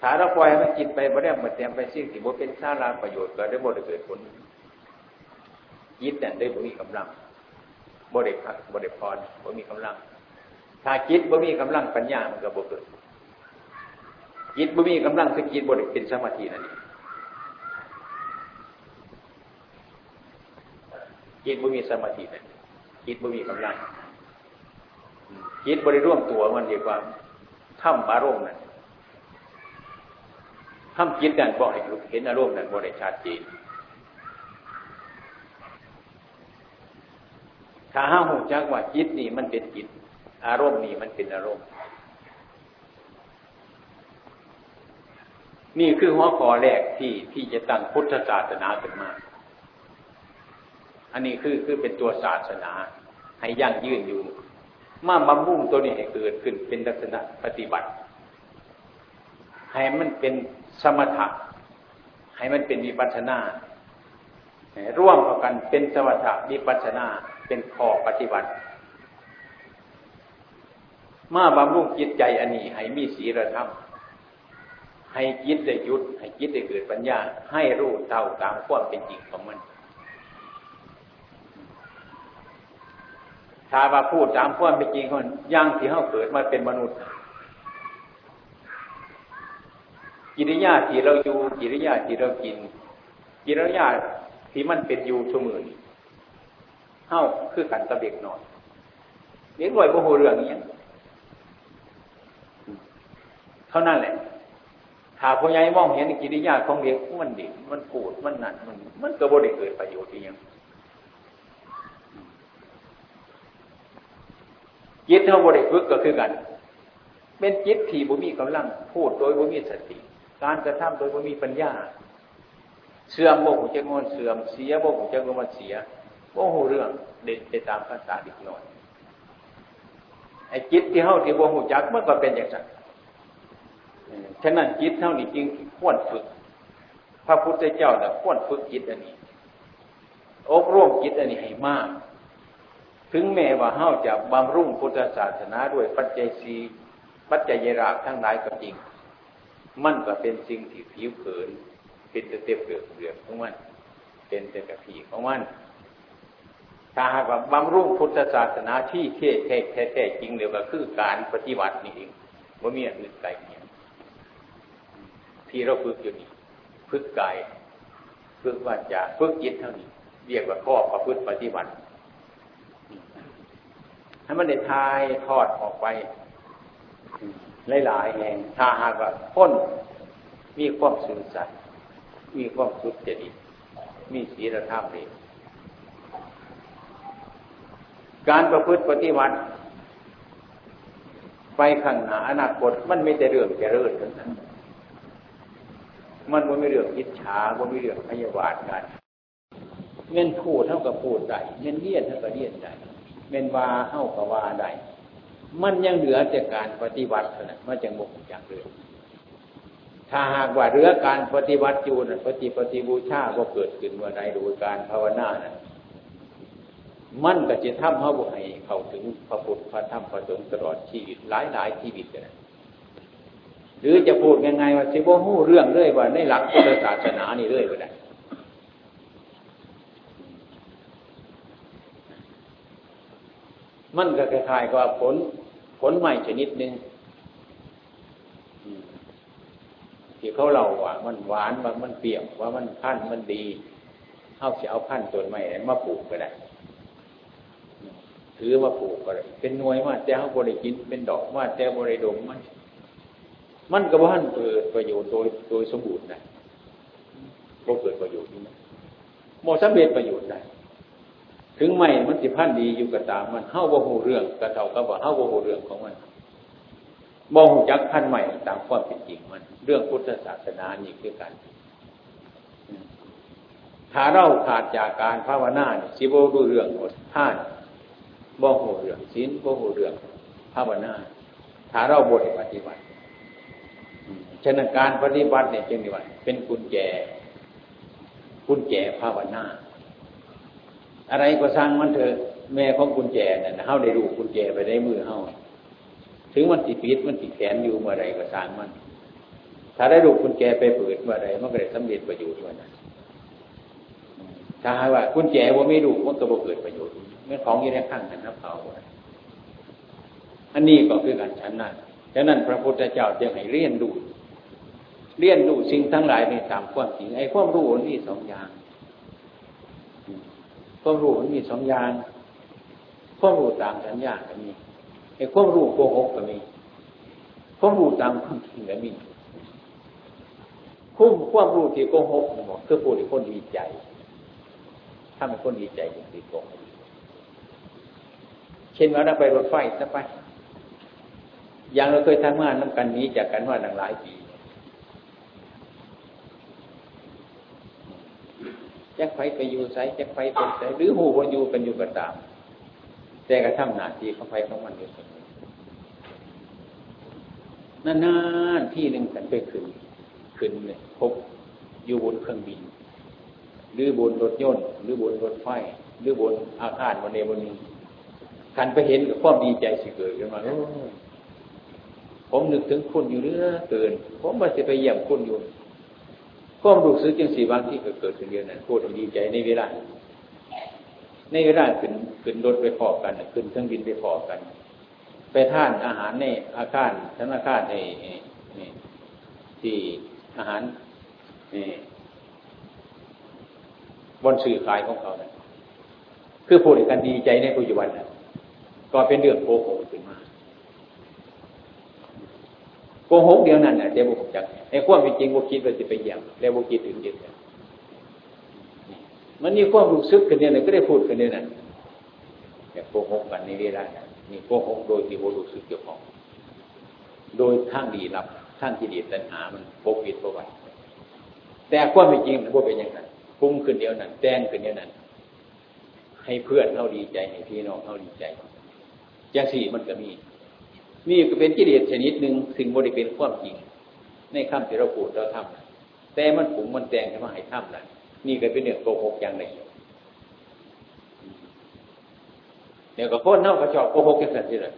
ถ้าเราปล่อยมันจิตไปบ่ได้มาเต็มไปสิ่งที่บ่เป็นสาระประโยชน์ก็ได้บ่ได้เกิดผล ยิดแต่ได้บ่มีกำลังบ่ได้พักบ่ได้พรบ่มีกำลัง ถ้าจิตบ่มีกำลังปัญญามันก็บ่เกิดจิตบ่มีกำลังสกิจบ่ได้เป็นสมาธินั่นเองจิตบ่มีสมาธินั่นจิตบ่มีกำลังจิตบริร่วมตัวมันเรีกว่าถ้ำอารมณ์นั่นถ้ำจิตนั่นบอกให้เห็นอารมณ์นั่นบริชาติจีน ถ้าห้าหูจักว่าจิตนี่มันเป็นจิต อารมณ์นี่มันเป็นอารมณ์ นี่คือหัวข้อแรกที่ที่จะตั้งพุทธศาสนาขึ้นมา อันนี้คือคือเป็นตัวศาสนา ให้ยั่งยืนอยู่มาบำรุงตัวนี้ให้เกิดขึ้นเป็นลักษณะปฏิบัติ ให้มันเป็นสมถะให้มันเป็นวิปัสนาร่วมกันเป็นสมถะวิปัสนา เป็นข้อปฏิบัติ มาบำรุงจิตใจอันนี้ ให้มีศีลธรรมให้จิตได้ยุด ให้จิตได้เกิดปัญญา ให้รู้เท่าตามความเป็นจริงของมัน ถ้าว่าพูดตามความเป็นจริงของมันย่างที่เขาเกิดมาเป็นมนุษย์ กิริยาที่เราอยู่กิริยาที่เรากิน กิริยาที่มันเป็นอยู่เสมอนี้ เฮ้าคือกันตะเบกนอนเลี้ยงรวยโมโหเรื่องนี้เท่านั้นแหละถ้าพ่อใหญ่มองเห็นกิริยาของเด็กมันดิ่มันปูดมันนั่นมัน มันก็บ่ได้เกิดประโยชน์อย่างจิตเท่าบริฝึกก็คือกัน เป็นจิตที่บุมีกำลังพูดโดยบุมีสติ การกระทำโดยบุมีปัญญา เสื่อมโมหจะงอนเสื่อมเสียโมหจะงอนเสีย โอ้โหเรื่องเด็ดไปตามภาษาดิกน่อยไอ้จิตที่เฮาที่บ่หูจักมันก็เป็นอย่างนั้นฉะนั้นจิตเท่านี้จริงควรฝึก พระพุทธเจ้าเนี่ยควรฝึกจิตอันนี้อบรมจิตอันนี้ให้มาก ถึงแม้ว่าเฮาจะบำรุงพุทธศาสนาด้วยปัจจัยสีปัจจัยราบทั้งหลายก็จริง มันก็เป็นสิ่งที่ผิวเผินเป็นเต็มเปลือกเปลือกของมัน เป็นแต่กระผีของมัน ถ้าหากว่าบำรุงพุทธศาสนาที่เท่แท้แท้จริงเดียวก็คือการปฏิบัตินี่เองว่ามีอะไรไกลเนี่ยที่เราฝึกอยู่นี่ฝึกกายฝึกวาจะฝึกจิตเท่านี้ เรียกว่าข้อประพฤติปฏิบัติให้มันได้ทายทอดออกไป หลายๆแห่งถ้าหากว่าพ้นมีความสื่อสัตย์มีความสุจริตมีศีลธรรมเอง การประพฤติปฏิบัติ ไปข้างหน้าอนาคตมันไม่แต่เรื่องแก่เรื่องทั้งนั้นมันไม่เรื่องอิจฉามันไม่เรื่องพยาบาทกันเงินพูดเท่ากับพูดได้เงินเลียนเท่ากับเลียนได้เงินวาเท่ากับวาได้มันยังเหลือแต่การปฏิบัติเท่านั้นมันจะงกอย่างเรื่องถ้าหากว่าเรือการปฏิบัติอยู่นะปฏิปฏิบูชาก็เกิดขึ้นเมื่อใดโดยการภาวนานะ มันก็จะทำให้บุให้เข้าถึงพระพุทธพระธรรมพระสงฆ์ตลอดชีวิตหลายหลายชีวิตนะหรือจะพูดยังไงว่าสิบ่หู้เรื่องเรื่อยว่าในหลักพุทธศาสนานี่เรื่อยไปได้มันก็คล้ายๆกับผลผลใหม่ชนิดหนึ่งที่เขาเล่าว่า มันหวานว่ามันเปรี้ยวว่ามันพันมันดีเอาเสียเอาพันต้นไม้มาปลูกก็ได้ ถือมาปลูกก็ได้เป็นหน่วยมาแต่เขาบริกินเป็นดอกมาแต่บริดมมันมันก็บ้านเกิดประโยชน์โดยโดยสมบูรณ์นะก็เกิดประโยชน์นี่นะโมสำเร็จประโยชน์ได้ถึงไม่มันสิพันดีอยู่กับตามมันเฮ้าบ่หูเรื่องกระเท่ากับว่าเฮ้าบ่หูเรื่องของมันบ่หูจักพันใหม่ตามความเป็นจริงมัน เรื่องพุทธศาสนานี่คือกันถ้าเราขาดจากการภาวนาสิบดูเรื่องหมดท่าน บ่หูเรื่องศีลบ่หูเรื่องภาวนาถ้าเราบทปฏิบัติฉะนั้นการปฏิบัติเนี่ยจึงดีว่าเป็นกุญแจ กุญแจภาวนา อะไรก็สร้างมันเถอะแม่ของกุญแจเนี่ยเฮาได้รู้กุญแจไปได้มือเฮาถึงมันติดปิดมันติดแขนอยู่เมื่อไรก็สร้างมัน ถ้าได้รู้กุญแจไปเปิดเมื่อไรมันก็ได้สำเร็จประโยชน์ด้วยนะถ้าว่ากุญแจว่าไม่รู้มันก็บ่เกิดประโยชน์ ไม่ของยี่ในข้างกันนับเอาอันนี้ก็คือการฉันนั่นฉะนั้นพระพุทธเจ้าจึงให้เรียนรู้เรียนรู้สิ่งทั้งหลายในตามความจริงไอ้ความรู้นี่สองอย่างความรู้มันมีสองอย่างความรู้ตามสัญญาก็มีไอ้ความรู้โกหกก็มีความรู้ตามความจริงก็มีคุ้มความรู้ที่โกหกบอกคือพูดให้คนดีใจ ถ้าเป็นคนดีใจจริงๆโกหก ช่นว่าเราไปรถไฟจะไป อย่างเราเคยทำงานน้ำกันนี้จากกันว่าหลายปีจะไฟไปอยู่ไสจะไฟเป็นไสหรือหูว่าอยู่กันอยู่ก็ตาม แต่กระทำหนาที่ของไฟของมันอยู่เสมอนานๆที่หนึ่งกันไปขึ้น ขึ้นเนี่ยพบอยู่บนเครื่องบิน หรือบนรถยนต์ หรือบนรถไฟ หรือบนอาคารวันนี้วันนี้ กันไปเห็นกับความดีใจสิเกิดขึ้นมาผมนึกถึงคุณอยู่เรื่อเกิน ผมมาจะไปเยี่ยมคุณอยู่ความรู้สึกจังสีบางที่เกิดขึ้นเดียวนั้นพูดดีใจในเวลา ในเวลาขึ้นขึ้นรถไปพอกันขึ้นเครื่องบินไปพอกัน ไปท่านอาหารในอาคารธนาคารในที่อาหารบนสื่อขายของเขานะคือพูดกันดีใจในปัจจุบันนะ ก็เป็นเรื่องโกหกขึ้นมาโกหกเดียวนั่นน่ะเดี๋ยวผมจักไอ้ความเป็นจริงบุคิดว่าจะไปเยี่ยมแล้วบุคิดถึงเด็ดมันมีความรู้สึกกันเนี่ยก็ได้พูดกันเนี่ยนั่นอย่าโกหกกันในเวลานี่โกหกโดยที่บุรู้สึกเกี่ยวของ โดยทางดีรับทางที่ดีตัณหา มันปกปิดเอาไว้แต่ความเป็นจริงมันเป็นอย่างนั้นพุ่งขึ้นเดียวนั้นแจ้งขึ้นเดียวนั้นให้เพื่อนเขาดีใจให้พี่น้องเขาดีใจ อย่างสี่มันก็มีนี่ก็เป็นกิเลสชนิดหนึ่งสิ่งบริเป็นความจริง ในคำที่เราพูดเราทำแต่มันผุงมันแดงขึ้นมาให้ทำนะนี่ก็เป็นเรื่องโกหกอย่างหนึ่งเดี๋ยวก็พ้นเน่าก็ชอบโกหกอย่างนั้นที่เลย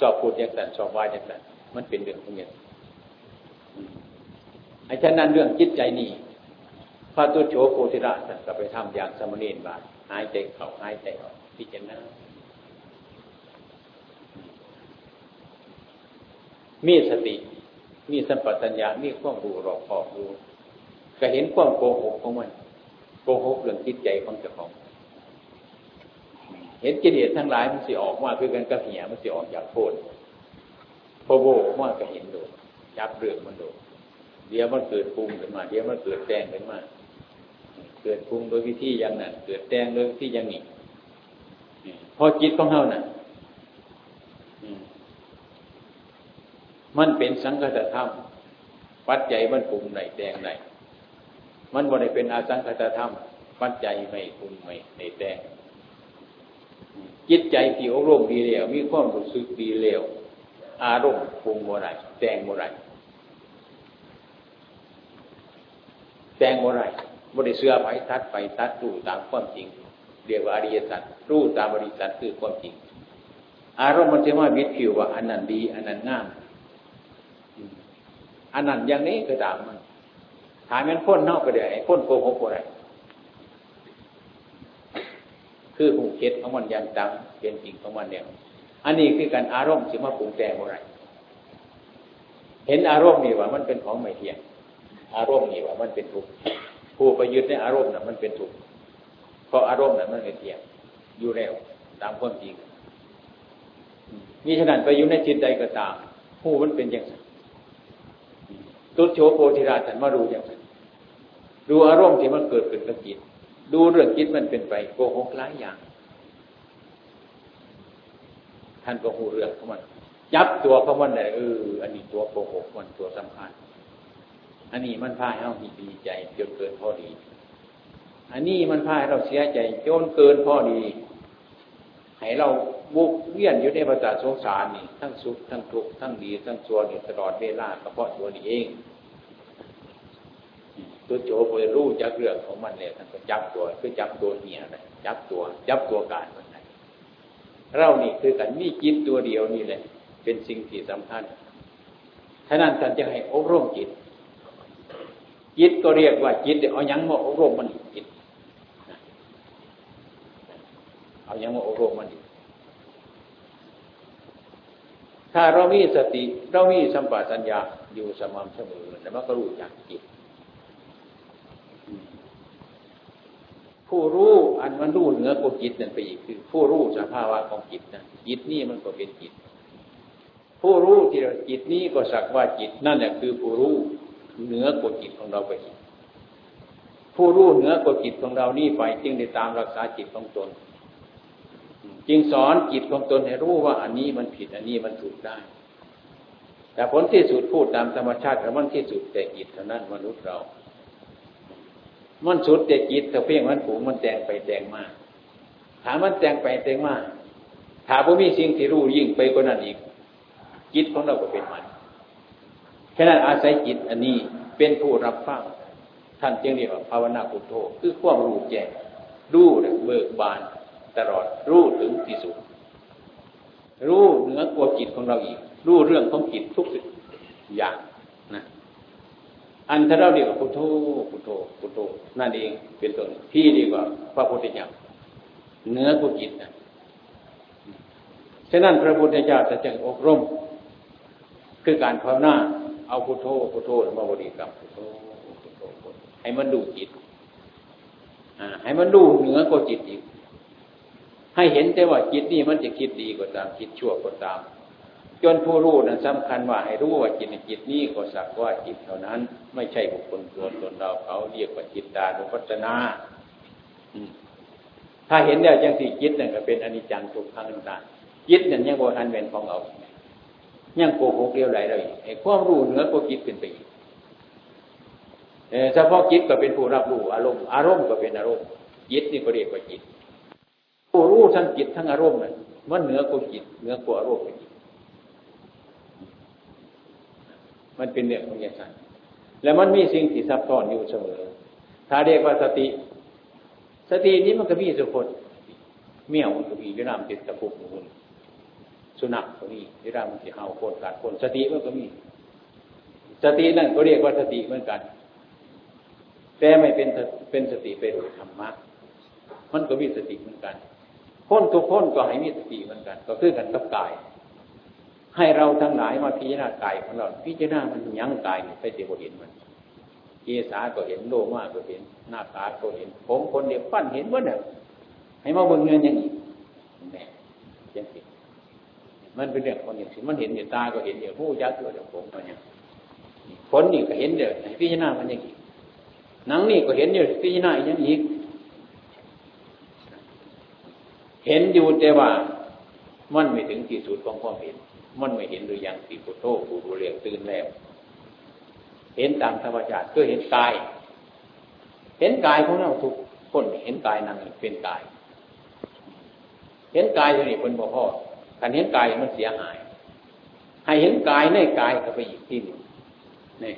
ชอบพูดอย่างนั้นชอบว่าอย่างนั้นมันเป็นเรื่องของเงี้ยไอ้ฉะนั้นเรื่องจิตใจนี่พระตุโฉโคติระท่านก็ไปทำอย่างสมณีนบาทหายใจเข้าหายใจออกพิจารณา มีสติ มีสัมปชัญญะมีความรู้รอบคอบรู้ก็เห็นความโกหกของมันโกหกเรื่องจิตใจของเจ้าของเห็นกิเลสทั้งหลายมันสิออกมาคือกันกับเหียมันสิออกจากโพดพอโบว่าก็เห็นดูจับเรื่องมันดูเดี๋ยวมันเกิดปรุงขึ้นมา เดี๋ยวมันเกิดแดงขึ้นมาเกิดปรุงโดยวิธีอย่างนั้นเกิดแดงโดยวิธีอย่างนี้พอจิตของเฮาน่ะ มันเป็นสังคตธรรม ปัจจัยมันปรุงในแดงในมันบ่ได้เป็นอาสังคตธรรม ปัจจัยไม่ปรุงไม่ในแดงจิตใจที่อบรมดีแล้วมีความรู้สึกดีแล้วอารมณ์ปรุงโมไรแดงโมไรแดงโมไรบริเสือไปทัดไปทัดรู้ตามความจริงเรียกว่าอริยสัจรู้ตามอริยสัจคือความจริง อารมณ์มันจะว่าวิตผิวว่าอันนั้นดี อันนั้นงาม อันนั้นอย่างนี้ก็ตามมันถามมันพ้นนอกก็ได้พ้นโกหกก็ได้คือหูเก็ดของมันยังตังเป็นจริงของมันเนี่ยอันนี้คือการอารมณ์ที่มาปรุงแต่งอะไรเห็นอารมณ์นี่ว่า มันเป็นของไม่เที่ยง อารมณ์นี่ว่า มันเป็นทุกข์ผู้ไปยึดในอารมณ์น่ะมันเป็นทุกข์เพราะอารมณ์นั้นมันไม่เที่ยง อยู่แล้วตามความจริงมีฉะนั้นไปอยู่ในจิตใดก็ตามผู้มันเป็นอย่างไร ตุโชโพธิราชันมาดูอย่างไรดูอารมณ์ที่มันเกิดขึ้นกับจิต ดูเรื่องจิตมันเป็นไปโกหกหลายอย่าง ท่านก็หูเรื่องของมันยับตัวของมันเลยเอออันนี้ตัวโกหกมันตัวสำคัญ อันนี้มันพาให้เราดีใจจนเกินพอดี อันนี้มันพาให้เราเสียใจจนเกินพอดีให้เราบุกเวียนอยู่ในประจาสงสารนี่ทั้งสุขทั้งทุกข์ทั้งดีทั้งชั่วนี่ตลอดเวลาก็เพราะตัวนี้เอง ตัวโจไปรู้จักเรื่องของมันเลยท่านก็จับตัวคือจับตัวเนียนะจับตัว จับตัวการมันนะเรานี่คือกันมีจิตตัวเดียวนี่แหละ เป็นสิ่งที่สำคัญฉะนั้นท่านจะให้อบรมจิต จิตก็เรียกว่าจิตเอายังมาอบรมมันจิตเอายังมาอบรมมันถ้าเรามีสติ เรามีสัมปชัญญะอยู่สม่ำเสมอแต่มันก็รู้จักจิต ผู้รู้อันมันรู้เหนือกว่าจิตนั่นไปอีกคือ ผู้รู้สภาวะของจิตนะจิตนี่มันก็เป็นจิต ผู้รู้ที่เราจิตนี้ก็สักว่าจิต นั่นแหละคือผู้รู้เหนือกว่าจิตของเราไปอีกผู้รู้เหนือกว่าจิตของเรานี่ไปจึงได้ตามรักษาจิตของตน จึงสอนจิตของตนให้รู้ว่าอันนี้มันผิดอันนี้มันถูกได้ แต่ผลที่สุดพูดตามธรรมชาติแต่มันที่สุดแต่จิตเท่านั้นมนุษย์เรา มันสุดแต่จิตแต่เพียงมันผูกมันแต่งไปแต่งมาถามมันแต่งไปแต่งมาถามว่ามีสิ่งที่รู้ยิ่งไปกว่านั้นอีกจิตของเราก็เป็นมันแค่นั้นอาศัยจิตอันนี้เป็นผู้รับฟังท่านจึงเรียกว่าภาวนาพุทโธคือความรู้แจ้งรู้เบิกบานตลอดรู้ถึงที่สุดรู้เหนือกว่าจิตของเราอีกรู้เรื่องของจิตทุกสิ่งอย่างนะ อันถ้าเราเรียกว่าพุทโธพุทโธพุทโธนั่นเองเป็นต้นที่ดีกว่าพระพุทธเจ้าเนื้อกุจิตนะฉะนั้นพระพุทธเจ้าจะจึงอบรม คือการภาวนาเอาพุทโธพุทโธมาบริกรรมพุทโธพุทโธให้มันดูจิตให้มันดูเหนือกว่าจิตอีกให้เห็นแต่ว่าจิตนี่มันจะคิดดีก็ตาม คิดชั่วก็ตาม จนผู้รู้นั้นสำคัญว่าให้รู้ว่าจิตจิตนี้ก็สักว่าจิตเท่านั้น ไม่ใช่บุคคลตัวตนเราเขาเรียกว่าจิตตานุปัสนาถ้าเห็นแล้วยังสี่จิตนั่นก็เป็นอนิจจังทุกขังต่างจิตนั่นยังโบทันเป็นของเรายังโกหกเรียวไหลเลยไอ้ความรู้เหนือกว่าจิตเป็นไปอีกเฉพาะจิตก็เป็นผู้รับรู้อารมณ์อารมณ์ก็เป็นอารมณ์จิตนี่ก็เรียกว่าจิตผู้รู้ทั้งจิตทั้งอารมณ์นั่นมันเหนือกว่าจิตเหนือกว่าอารมณ์ไป มันเป็นเรื่องของอย่างนั้นแล้วมันมีสิ่งที่ซับซ้อนอยู่เสมอ ถ้าเรียกว่าสติ สตินี้มันก็มีสุคนเมี่ยวมันก็มีวิรามติดตะปุกมุนสุนัขก็มีวิรามมันจะเห่าคนกัดคน สติมันก็มี สตินั่นก็เรียกว่าสติเหมือนกัน แต่ไม่เป็นเป็นสติเป็นธรรมะ มันก็มีสติเหมือนกันคนทุกคนก็ให้มีสติเหมือนกัน ก็คือกันกับกาย ให้เราทั้งหลายมาพิจารณากายของเรา พิจารณามันยั้งกายไปเสียบเห็นมันเกสาก็เห็นโลมาก็เห็น หน้าตาก็เห็น ผมคนเดียวปั้นเห็นว่าเนี่ยให้มาเบิ่งเงินอย่างนี้แน่ยังสิมันเป็นเรื่องคนอย่างสิมันเห็นเดี๋ยวตาก็เห็นเดี๋ยวหูยักษ์เดี๋ยวผมก็เนี่ยผลนี่ก็เห็นเดี๋ยวพิจารณามันอย่างนี้หนังนี่ก็เห็นเดี๋ยวพิจารณาอย่างนี้เห็นอยู่แต่ว่ามันไม่ถึงที่สุดของความเห็น มันไม่เห็นหรือยังสีพุโธผู้รู้เรียกตื่นแล้ว เห็นตามธรรมชาติก็เห็นกาย เห็นกายของเราทุกคนเห็นกายนั้นเป็นกาย เห็นกายตัวนี้เป็นบ่พ่อการเห็นกายมันเสียหาย ให้เห็นกายในกายก็ไปอีกที่หนึ่งนี่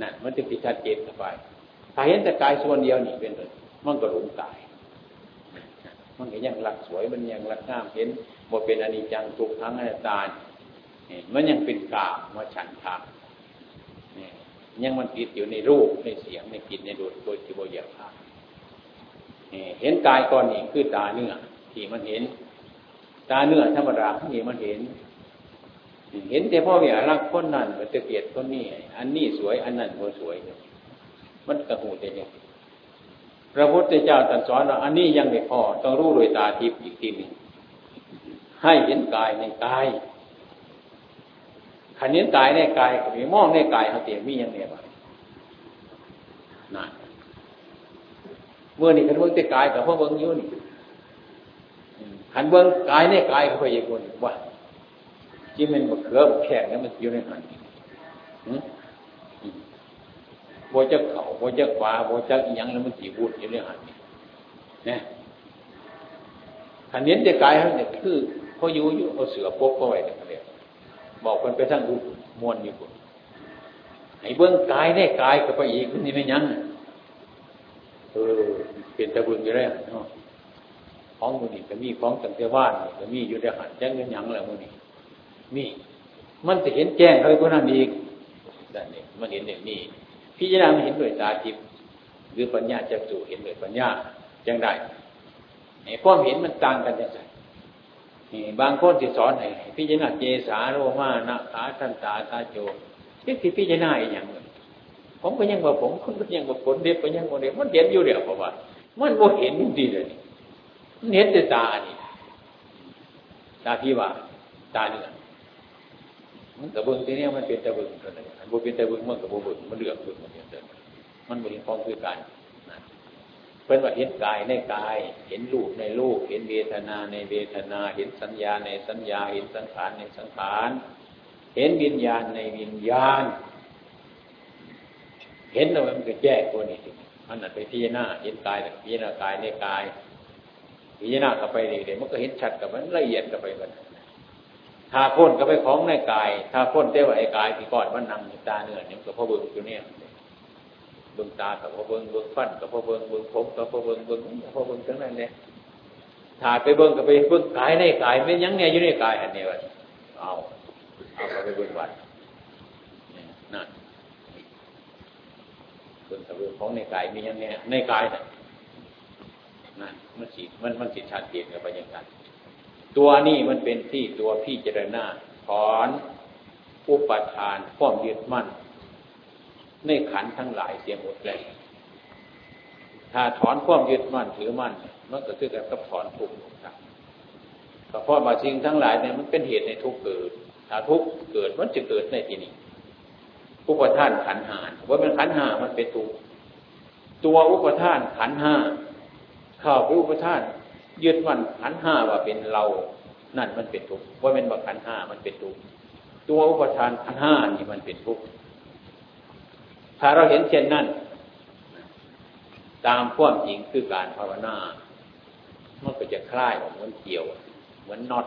นั่นมันจะพิชัดเจนสบายถ้าเห็นแต่กายส่วนเดียวนี่เป็นมันก็หลงกาย มันก็ยังหลักสวยมันยังหลักงามเห็นบ่าเป็นอนิจจังทุกทั้งอนัตตามันยังเป็นกามาฉันทางยังมันติดอยู่ในรูปในเสียงในกลิ่นในดูดโดยที่บ่อยากพาเห็นกายก่อนนี่คือตาเนื้อที่มันเห็น ตาเนื้อธรรมดาที่มันเห็น เห็นแต่พ่อเมียรักคนนั้นมันจะเกลียดคนนี้ อันนี้สวยอันนั้นก็สวย มันกระหูแต่เนี่ย พระพุทธเจ้าตรัสสอนว่าอันนี้ยังไม่พอต้องรู้โดยตาทิพย์อีกทีหนึ่งให้เห็นกายในกายขันเห็นกายในกายก็มีมองในกายเขาเตียมีอย่างเนี้ยบ้างนั่นเมื่อนี่ขันเบิ้งแต่กายกับพ่อเบิ้งยุ่นี่ขันเบิ้งกายในกายเขาไปยังคนว่าที่มันบกเขือบแข็งนี่มันอยู่ในหัน บจะเข่าโบจะขวาโบจะยังแล้วมันจีบุดอยู่ในหันเนี่ยขันเห็นแต่กายเขาเนี่ยคือเขาอยู่อยู่เอาเสือปกเข้าไว้เนี่ยบอกคนไปทั้งดูมวนอยู่คนให้เบื้องกายได้กายก็ไปอีกนี่ไม่ยั้งเออเป็นตะบุญอยู่แล้วเนาะของมือนี่ก็มีของตั้งแต่ว่านก็มีอยู่ในหันจังเงินยังแล้วมือนี่มีมันจะเห็นแจ้งอะไรก็นั่นอีกนั่นเองมันเห็นอย่างนี้ พิจารณาเห็นด้วยตาทิพย์หรือปัญญาจะสู่เห็นด้วยปัญญาจังได้ไอ้ความเห็นมันต่างกันยังไงบางคนที่สอนให้พิจารณาเจสาโรมานะขาทันตาตาโจนี่คือพิจารณาอย่างหนึ่งผมก็ยังว่าผมคุณก็ยังว่าผลเด็บก็ยังว่าเด็บมันเห็นอยู่เดียวเพราะว่า มันบ่เห็นดีเลยมันเห็นแต่ตานี่ตาพี่ว่าตาเนื้อ มันตะเบิงทีนี้มันเป็นตะเบิงเท่านั้นมันบ่เป็นตะเบิงมันกับบ่เบิงมันเหลือกเบิงมันเป็นมันเห็นพ้องคือกันเป็นว่าเห็นกายในกาย เห็นรูปในรูป เห็นเวทนาในเวทนา เห็นสัญญาในสัญญา เห็นสังขารในสังขาร เห็นวิญญาณในวิญญาณ เห็นแล้วมันก็แยกตัวนี้มันนั่นไปพิจารณาเห็นกายแต่พิจารณากายในกายพิจารณากับไปเรื่อยๆมันก็เห็นชัดกับมันละเอียดกับไปมัน ถ้าพ้นก็ไปของในกายถ้าพ้นเต้ว่าไอ้กายที่ก่อนมันนั่งตาเนื้อเนี่ยก็พอเบิ่งอยู่เนี่ยเบิ่งตากับพอเบิ่งเบิ่งฟันกับพอเบิ่งเบิ่งผมกับพอเบิ่งเบิ่งพอเบิ่งทั้งนั้นเลยถ้าไปเบิ่งกับไปเบิ่งกายในกายไม่ยังไงอยู่ในกายอันนี้วะเอาเอาไปเบิ่งวัดนั่นเบิ่งกับเบิ่งของในกายมียังไงในกายนั่นนั่นมันสีมันมันสิชัดเจนกับไปยังไง ตัวนี้มันเป็นที่ตัวพี่เจรณาถอนอุปทานความยึดมั่น ในขันทั้งหลายเสียหมดเลยถ้าถอนความยึดมั่นถือมั่นมันก็คือการกับถอนทุกข์ครับเพราะมาสิ่งทั้งหลายเนี่ยมันเป็นเหตุในทุกเกิด ถ้าทุกเกิดมันจะเกิดในที่นี้อุปทานขันหานว่าเป็นขันหามันเป็นตัวตัวอุปทานขันห้าเข้าไปอุปทาน ยึดมั่นขันห้าว่าเป็นเรา นั่นมันเป็นทุกข์ว่าเป็นว่าขันห้ามันเป็นทุกข์ตัวอุปทานขันห้านี่มันเป็นทุกข์ถ้าเราเห็นเช่นนั้น ตามความจริงคือการภาวนามันก็จะคลายออกเหมือนเกี่ยว เหมือนน็อต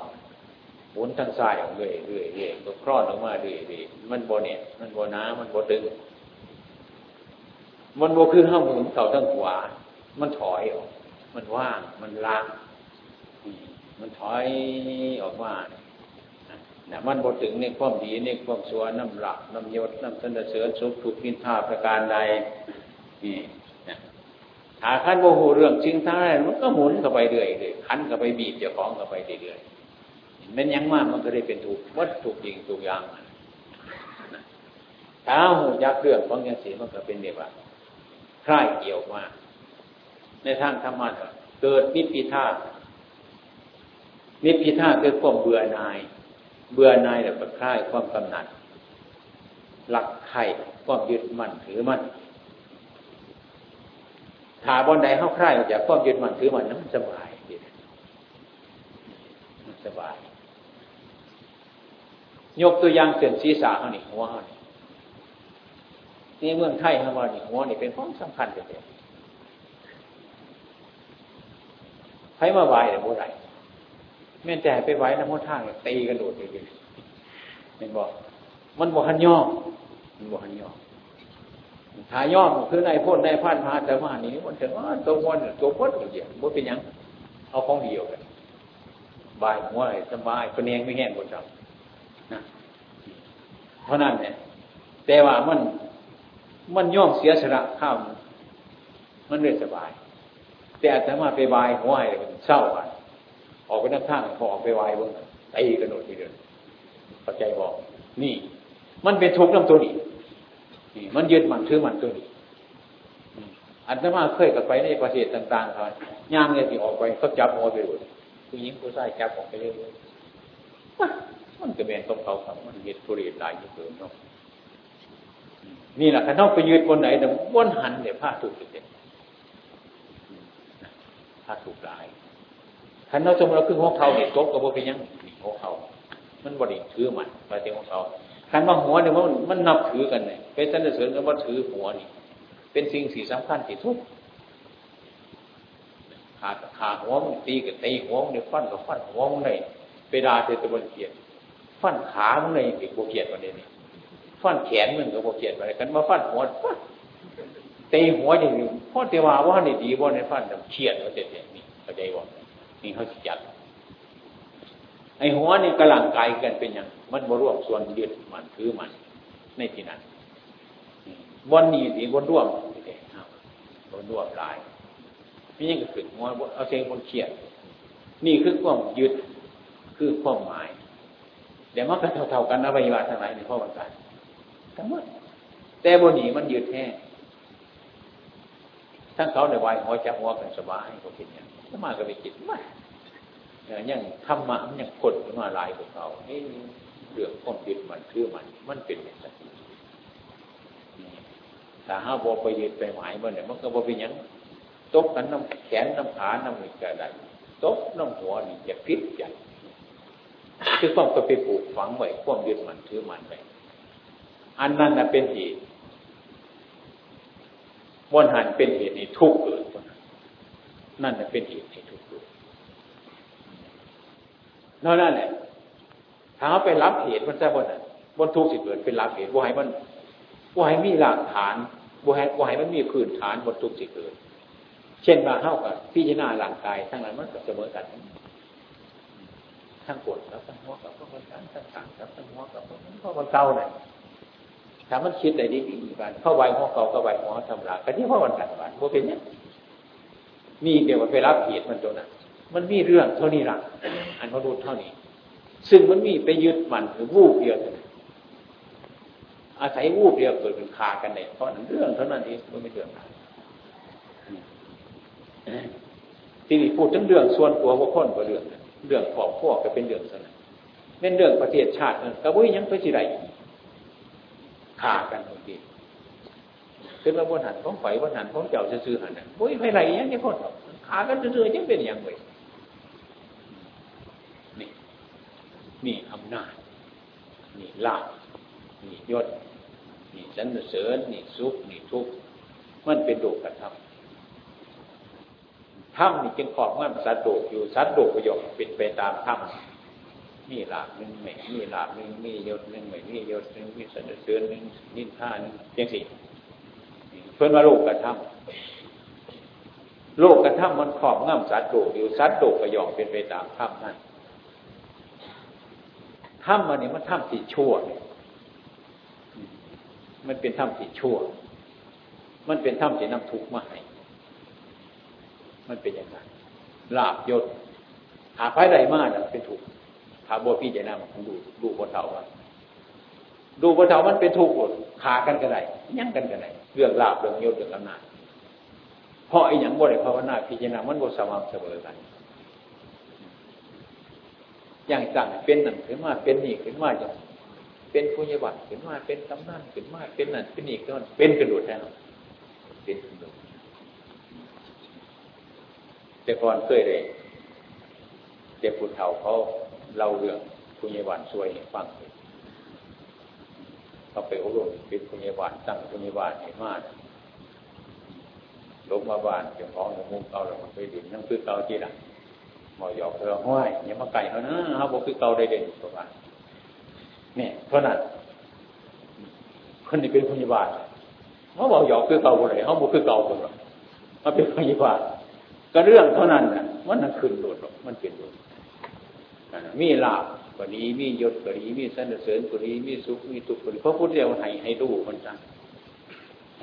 หมุนทางซ้ายออกเรื่อยเรื่อยเรื่อยก็คลอดออกมาเรื่อยเรื่อยมันโบเนี่ย มันโบน้ามันโบดึง มันโบคือห้าหมุนเข่าทั้งขวา มันถอยออก มันว่าง มันล้างมันถอยออกมานะมันบทถึงในความดีในความสัวน้ำหลักน้ำยศน้ำสนเสริญสุขถูกนินทาประการใดนี่ถ้าขั้นโมโหเรื่องจริงท้ายมันก็หมุนเข้าไปเรื่อยเลยขันเข้าไปบีบเจ้าของเข้าไปเรื่อยๆมันยังมากมันก็ได้เป็นถูกวัตถุจริงถูกอย่างถ้าหูยักเรื่องของยังสีมันก็เป็นเดียว่าคล้ายเกี่ยวมาก ในทางธรรมะเกิดนิพพิทานิพพิทาคือความเบื่อหน่าย เบื่อหน่ายแล้วก็คลายความกำหนัด หลักไข่ความยึดมั่นถือมั่นถาบนใดเข้าคลายออกจากความยึดมั่นถือมั่นนั้นสบายดีมันสบาย ยกตัวอย่างเส้นศีรษะเขานี่หัวเขานี่นี่เมืองไทยเขาว่านี่หัวนี่เป็นของสำคัญเลย ใครมาไหวแต่โบไรแม่แต่ไปไหวน้ำมันทางตีกันโดดเลยเห็นบอกมันบอกหันย่อมันบอกหันย่อถ้าย่อคือนายพ่นนายพันมาแต่ว่านี่มันถึงว่าตัววันตัวพดอย่างเดียวมันเป็นยังเอาของเดียวกันบายหัวอะไรสบายคนเองไม่แห้งหมดจังนะเพราะนั้นเนี่ยแต่ว่ามันมันย่อมเสียสละข้าวมันเลยสบาย แต่อาจจะมาไปบายหัวอะไรมันเศร้าอะออกไปนักทางพอออกไปวายบิ้งตีกระโดดทีเดียวปัจจัยบอก นี่ มันเป็นทุกข์น้ำตัวนี้นี่ มันยึดมันถือมันตัวนี้อันนั้นมาเคยกับไปในประเทศต่างๆเขาย่างเนี่ยที่ออกไปเขาจับหัวไปเลยผู้หญิงผู้ชายจับออกไปเรื่อยๆมันก็เป็นต้องเขาครับมันยึดทุเรศหลายยิ่งเกินเนาะนี่แหละข้าน้องไปยืดบนไหนแต่บนหันเนี่ยผ้าถูกเด็ด ผ้าถูกหลายขันเราสมมติเราคือหัวเขาเนี่ยตกกับว่าเป็นยังหัวเขา มันบริถือมันมาเต็มหัวเขาขันว่าหัวเนี่ยมันมันนับถือกันเลยเป็นสันเสริญกันว่าถือหัวนี่ เป็นสิ่งสี่สำคัญที่สุดขาขาหัวมันตีกับตีหัวมันเนี่ยฟันกับฟันหัวมันเลยไปดาเตตะวันเกียรฟันขามันเลยติดโบเกียรวันนี้ฟันแขนมันกับโบเกียรอะไรกันมาฟันหัวฟัน ตีหัวอย่างนี้พ่อเทวาว่าในี่ดีบ่ในฟันเขียดว่าเจ็บอย่างนี้เข้าใจบ่นี่เขาจัดไอหัวนี่กำลังกายกันเป็นอย่างมันบร่วมส่วนยึดมันถือมันในที่นั้นบนนี้สีบนร่วมบนร่วมลายนี่ยังก็ขึ้นหัวเอาเสียงบนเขียด นี่คือความยึดคือความหมาย เดี๋ยวมันก็เท่าๆกันอวัยวะทั้งหลายในข้อวันกันทั้งหมดแต่บนนี้มันยึดแท้ ทั้งเขาในวัยหัวจับหัวกันสบายเขาคิดอย่างถ้ามาก็ไปคิดไม่ยังธรรมะมันยังกดขึ้นมาลายของเขาเรื่องความยึดมันคือมัน มันเป็นอย่างนั้นถ้าห้าบอไปยึดไปหมายมันเนี่ยมันก็บอเป็นยังตบกันน้ำแขนน้ำขาน้ำมือกระไดตบน้ำหัวนี่จะพิษใหญ่คือความก็ไปปลูกฝังไว้ความยึดมันถือมันไปอันนั้นนะเป็นเหตุ บนหันเป็นเหตุในทุกข์เกิดนั่นนะเป็นเหตุให้ทุกข์เกิดนั่นแหละถ้าเขาไปรับเหตุมันจะบนนั้นบนทุกข์สิเกิดเป็นรับเหตุว่าให้มันว่าให้มีหลักฐานว่าให้ว่าให้มันมีพื้นฐานบนทุกข์สิเกิด เช่นว่าเข้ากับพิจารณาหลังกายทั้งนั้นมันก็เสมอกันทั้งปวดแล้วทั้งหัวกับพวกมันกันทั้งขากับทั้งหัวกับพวกมันพวกมันเก่าเนี่ย ถ้ามันคิดอะไรดีดีกันเข้าไวหัวเก่าเข้าไวหัวทำลายกันที่พวกมันกันวันพวกเป็นเนี้ยมีเดี๋ยวมันไปรับเหตุมันตัวนั้นมันมีเรื่องเท่านี้ละอันพระรุษเท่านี้ ซึ่งมันมีไปยึดมันหรือวูบเดียวอาศัยวูบเดียวเกิดเป็นคากันเนี่ยเพราะนั้นเรื่องเท่านั้นเองมันไม่เรื่องที่นี่พูดถึงเรื่องส่วนตัวบุคคลก็เรื่อง เรื่องครอบครัวก็เป็นเรื่องสนะเป็นเรื่องประเทศชาติกระบุยยังไปสิไร ขากันบางทีคือเราบนหันของไฟบนหันของเจ้าซื้อหันนะบุ้ยไปไรยังยังคนขากันซื้อยังเป็นอย่างไรนี่นี่อำนาจนี่ลาภนี่ยศนี่สันเสริญนี่สุขนี่ทุกข์มันเป็นโลกธรรมถ้ำนี่จึงขอบงั้นสัตว์โดกอยู่สัตว์โดกประโยชน์เป็นไปตามถ้ำ มีหลาบหนึ่งไม่มีหลาบหนึ่งมียศหนึ่งไม่มียศหนึ่งมีสนเสริญหนึ่งนินท่าหนึ่งยังสิเพื่อนมาโลกกระทำโลกกระทำมันขอบง่ำสัตว์โดกอยู่สัตว์โดกประยชน์เป็นไปตามถ้ำนั่นถ้ำมันนี่มันถ้ำที่ชั่ว มันเป็นถ้ำที่ชั่วมันเป็นถ้ำที่นำทุกข์มาให้มันเป็นอย่างไรลาบยศหาไฟใดมากเป็นถูก หาบัวพี่จะนำดูดูบนเถามันดูบนเถามันเป็นถูกหมดขากันกันไรยั่งกันกันไรเรื่องลาบเรื่องยศเรื่องอำนาจเพราะไอ้อย่างบ่ได้ภาวนาพิจารณามันบ่สม่ำเสมอกันอย่างจังเป็นนั่นขึ้นมาเป็นนี่ขึ้นมาอย่างเป็นผู้ยบัตขึ้นมาเป็นกำนันขึ้นมาเป็นนั่นเป็นนี่ก็เป็นกระโดดแทนเป็นกระโดดแต่ก่อนเคยเลยเด็กผู้เฒ่าเขา เล่าเรื่องคุณยายวันช่วยฟังเขาไปอบรมเป็นพยาบาลตั้งพยาบาลให้มากลงมาบ้านเจ้าของมุมเก่าแล้วมันไปดินนั่งคือเก่าที่หลังหมอหยอกเธอห้อยอย่ามาไก่เขานะเขาบอกคือเก่าได้เด่นตัวบ้านเนี่ยเพราะนั้นคนนี้เป็นพยาบาลเขาบอกหยอกคือเก่าคนไหนเขาบอกคือเก่าคนหรอกเขาเป็นพยาบาลก็เรื่องเท่านั้นนะมันนั่นขึ้นโดดหรอกมันเป็นโดด มีลาบก็ดีมียศก็ดีมีสรรเสริญก็ดีมีสุขมีทุกข์ก็ดีเพราะพุทธเจ้าให้ให้ดูมันจัง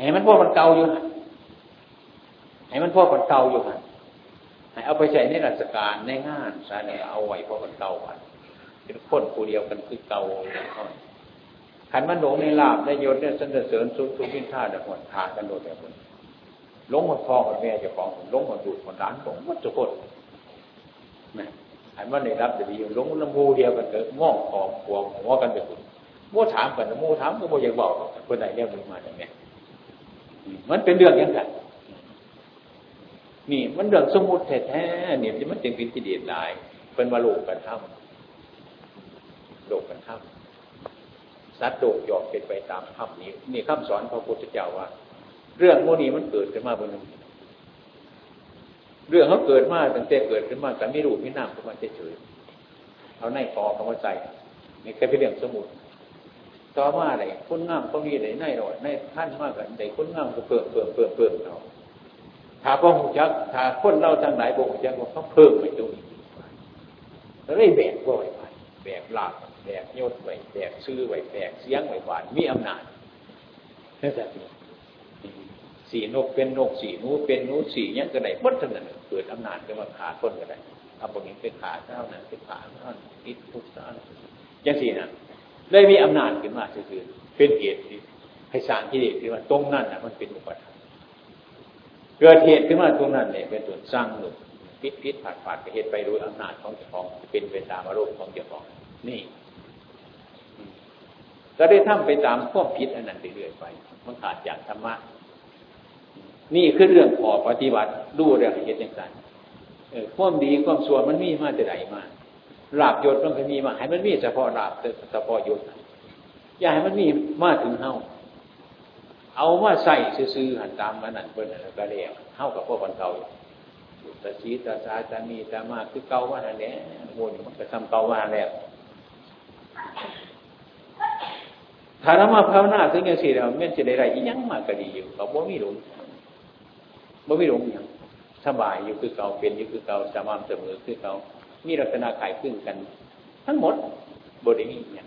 ให้มันพวกมันเก่าอยู่ให้มันพวกมันเก่าอยู่หันให้เอาไปใช้ในราชการในงานสารเนี่ยเอาไว้พวกมันเก่าหันเป็นคนผู้เดียวกันคือเก่าขันมันหลงในลาบในยศในสรรเสริญสุขทุกข์พิท่าเด็กหดขาดกันโดยแต่คนหลงหมดพ่อหมดแม่เจ้าของหลงหมดดูหมดร้านหลงหมดทุกคนนะ อันว่าในรับจะดีลงน้ำมูเดียวกันเกิดง่องขอบหัวหัวกันไปคุณมูถามกันมูถามก็โมยังบอกคนไหนเรียกมึงมาอย่างนี้มันเป็นเรื่องยังไงนี่มันเรื่องสมุดแท้ๆเนี่ยที่มันจึงเป็นกิเลสหลายเป็นมาโลกกันทำโลกกันทำสัตว์โลกยอมเป็นไปตามธรรมนี้นี่คำสอนพระพุทธเจ้าว่า เรื่องโมนี้มันเกิดขึ้นมาบนนึง เรื่องเขาเกิดมาตั้งแต่เกิดขึ้นมาแต่ไม่รู้ไม่นามขึ้นมาเฉยๆเอาในคอเขามาใจนี่แค่เป็นเรื่องสมุดต่อมาอะไรคนงามก็มีอะไรในหน่อยในท่านมากกันแต่คนงามก็เพิ่มเพิ่มเพิ่มเพิ่มเราถ้าพ่อหูจักถ้าคนเราทั้งหลายบ่หูจักว่าเขาเพิ่มไปตรงนี้แล้วได้แบกบ่อยไปแบกหลักแบกยศไว้แบกซื้อไว้แบกเสียงไว้หวานมีอำนาจนั่นแหละ สีนกเป็นนกสีนูเป็นนูสีเนี้ยก็ได้พัฒนาเกิดอำนาจขึ้นมาขาคนก็ได้เอาพวกนี้เป็นขาเจ้านั้นเป็นขาเจ้านั้นติดทุกท่านยังสี่นะได้มีอำนาจขึ้นมาคือเป็นเหตุให้สารที่เด็กที่ว่าตรงนั้นนะมันเป็นอุปทานเกิดเหตุขึ้นมาตรงนั้นเนี่ยเป็นตัวสร้างหนุกพิษพิษผาดผาดเหตุไปโดยอำนาจของเจ้าของเป็นไปตามอารมณ์ของเจ้าของนี่ก็ได้ทำไปตามข้อพิษอันนั้นเรื่อยๆไป มันขาดจากธรรมะ นี่คือเรื่องขอปฏิบัติดูเรื่องเหตุอย่างไรความดีความส่วนมันมีมาแต่ไหนมาลาบยศมันเคยมีมา ให้มันมีเฉพาะลาบเฉพาะยศอย่าให้มันมีมาถึงเฮาเอามาใส่ซื้อหันตามมันนั่นเพิ่นก็เรียกเฮากับพวกคนเก่าตาชีตาสาตามีตามาคือเก่าว่านั่นแหละวนมันก็ทำเก่าว่าแล้วถ้าเรามาภาวนาถึงอย่างสี่เราเมื่อจะได้ไรยังมากก็ดีอยู่เขาบ่มีหลง บ่มีหลงอย่างสบายอยู่คือเก่าเป็นอยู่คือเก่าสม่ำเสมอคือเก่ามีลักษณะขายขึ้นกัน ทั้งหมดบทนี้เนี่ย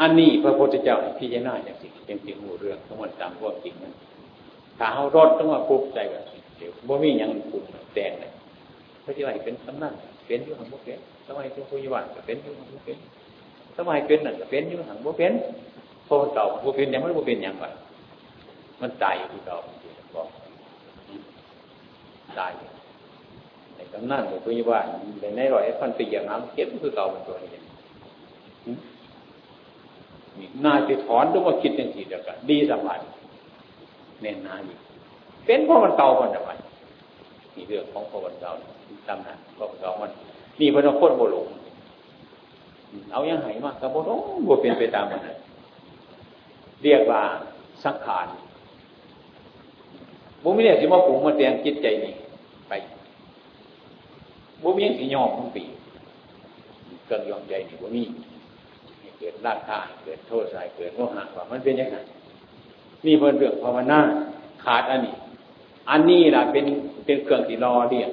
อันนี้พระพุทธเจ้าพิจารณาอย่างสิ่งจริงหูเรื่องทั้งหมดตามพวกจริงนั้นถ้าเขารอดต้องมาปุ๊บใจแบบเดี๋ยวบ่มีอย่างปรุงแต่งเลยพระเจ้าเป็นสำนักเป็นอยู่หังบ่เป็นสมัยเป็นผู้ยวันก็เป็นอยู่หังบ่เป็นสมัยเป็นนั่นก็เป็นอยู่หังบ่เป็นพอเก่าบ่เป็นอย่างมันบ่เป็นอย่างไรมันตายอยู่ที่เก่า ตายในกำนันหรือผู้ยวันในในรอยพันปีอย่างน้ำเก็บคือเก่าเป็นตัวนี้นายไปถอนด้วยว่าคิดอย่างสีเดียวกันดีสบายเน้นนาอยู่เป็นเพราะมันเก่ามันอะไรนี่เรื่องของพระวันเก่าตำนานพระวันเก่ามันมีพระคนโบหลงเอายังไงมากกับโบหลงโบเปลี่ยนไปตามมันเรียกว่าสังขารบุมีเนี่ยสิมาปรุงมาเตียงจิตใจนี่ บุมีสิยอมทั้งปีเกินยอมใจนี่บุมีเกิดราคะเกิดโทษใส่เกิดโมหะว่ามันเป็นยังไงนี่เป็นเรื่องภาวนาขาดอันนี้ อันนี้ล่ะเป็นเป็นเครื่องที่รอเรียก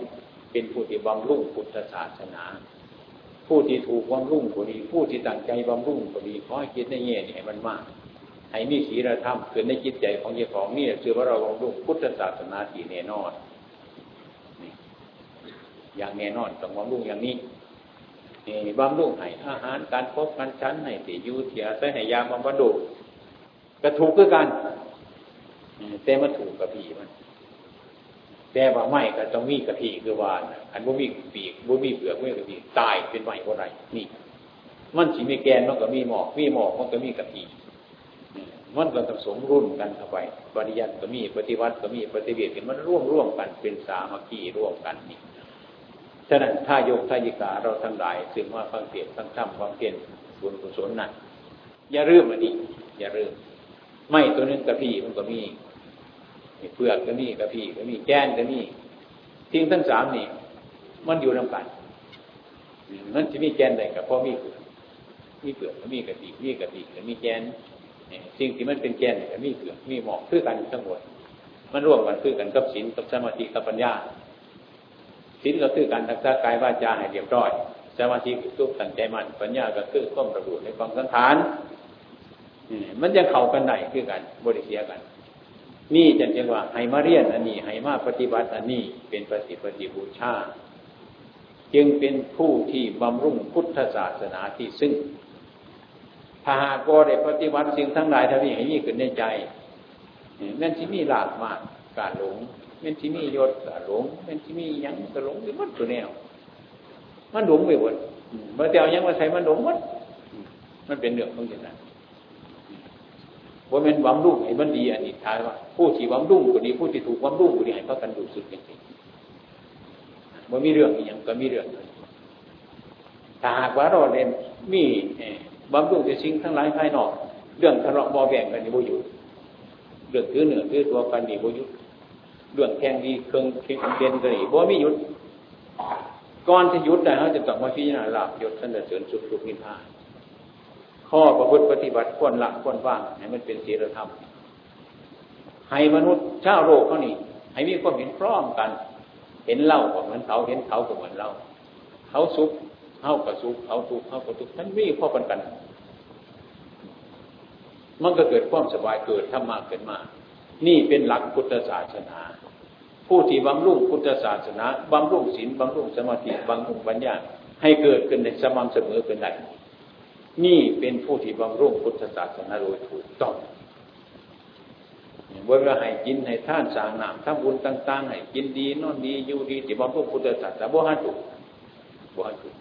เป็นผู้ที่บำรุงพุทธศาสนา ผู้ที่ถูกบำรุงก็ดี ผู้ที่ตั้งใจบำรุงก็ดีขอให้คิดในแง่นี้ให้มันมากให้มีศีลธรรมเกิดในจิตใจของเจ้าของนี่คือว่าเราบำรุงพุทธศาสนาที่แน่นอน อย่างแน่นอนต้องบำรุงอย่างนี้บำรุงให้อาหารการพบกันชั้นให้ตียูเทียใส่ให้ยาบำบัดก็ถูกคือกันแต่มันถูกกับผีมันแต่ว่าไม่ก็ต้องมีกะทิคือว่าอันบ่มีปีกบ่มีเปลือกไม่กะทิตายเป็นไม่บ่ไรนี่ มันสิมีแกนมันก็มีหมอกมีหมอกมันก็มีกะทิมันก็ผสมรุ่นกันเข้าไปปริยัติก็มีปฏิวัติก็มีปฏิเวทมันร่วมร่วมกันเป็นสามัคคีร่วมกันนี่ ฉะนั้นถ้าโยกทายิกาเราทั้งหลายซึ่งว่าฟังเสียงฟังธรรมความเพียรบุญกุศลนั้นอย่าลืมอันนี้อย่าลืมไม่ตัวนึงกระพี่มันก็มีเปลือกก็มีกระพี่ก็มีแก้นก็มีสิ่งทั้งสามนี่มันอยู่นำกันมันจะมีแกนใดกับพ่อมีเปลือกมีเปลือกก็มีกระพี่มีกระพี่ก็มีแกนสิ่งที่มันเป็นแกนก็มีเปลือกมีหมอกคือกันทั้งหมดมันร่วมกันคือกันกับศีลกับสมาธิกับปัญญา ศีลก็คือการรักษากายวาจาให้เรียบร้อยสมาธิคือตุ้ตั้งใจมันปัญญาก็คือข้อมระบุในความสังขารมันยังเข้ากันได้คือกันบริเสียกัน นี่จะเรียกว่าให้มาเรียนอันนี้ให้มาปฏิบัติอันนี้เป็นปฏิปฏิบูชาจึงเป็นผู้ที่บำรุงพุทธศาสนาที่ซึ่งถ้าหากได้ปฏิบัติสิ่งทั้งหลายทั้งนี้ให้มีขึ้นในใจนั่นที่มีหลากมากการหลง นั่นที่มียศการหลงนั่นที่มียังก็หลงอยู่มันตัวแนวมันหลงไปหมดเมื่อเดียวยังมาใช้มันหลงหมดมันเป็นเรื่องของอย่างนั้นว่าเป็นวังรุ่งให้มันดีอันนี้ท้ายว่าผู้ที่วังรุ่งก็ดีผู้ที่ถูกวังรุ่งก็ดีให้เขากันดูสุดจริงๆว่ามีเรื่องอย่างก็มีเรื่องถ้าหากว่าเราเรียนมีวังรุ่งจะสิงทั้งหลายภายนอก เรื่องทะเลาะบอแบ่งกันนี่บ่อยู่เรื่องถือเหนือถือตัวกันนี่บ่ยุด เรื่องแข่งดีเครื่องคิดเรียนกันนี่บ่มีหยุดก่อนที่ยุดได้เขาจะต้องมาพิจารณาลาบยศสันเสริญสุขทุกนิพพานข้อประพฤติปฏิบัติควรละควรว่างให้มันเป็นศีลธรรมให้มนุษย์ชาวโลกเขานี่ให้มีความเห็นพร้อมกัน เห็นเล่าก็เหมือนเขาเห็นเขาก็เหมือนเราเขาสุขเขาก็สุขเขาทุกข์เขาก็ทุกข์มันมีข้อกันกัน มันก็เกิดความสบายเกิดธรรมะเกิดมา นี่เป็นหลักพุทธศาสนา ผู้ที่บำรุงพุทธศาสนาบำรุงศีลบำรุงสมาธิบำรุงปัญญาให้เกิดขึ้นในสม่ำเสมอเป็นได้นี่เป็นผู้ที่บำรุงพุทธศาสนาโดยถูกต้องเวลาให้กินให้ท่านสางนามทำบุญต่างๆให้กินดีนอนดีอยู่ดีที่บำรุงพุทธศาสนาบ่ฮันถูกบ่ฮันถูก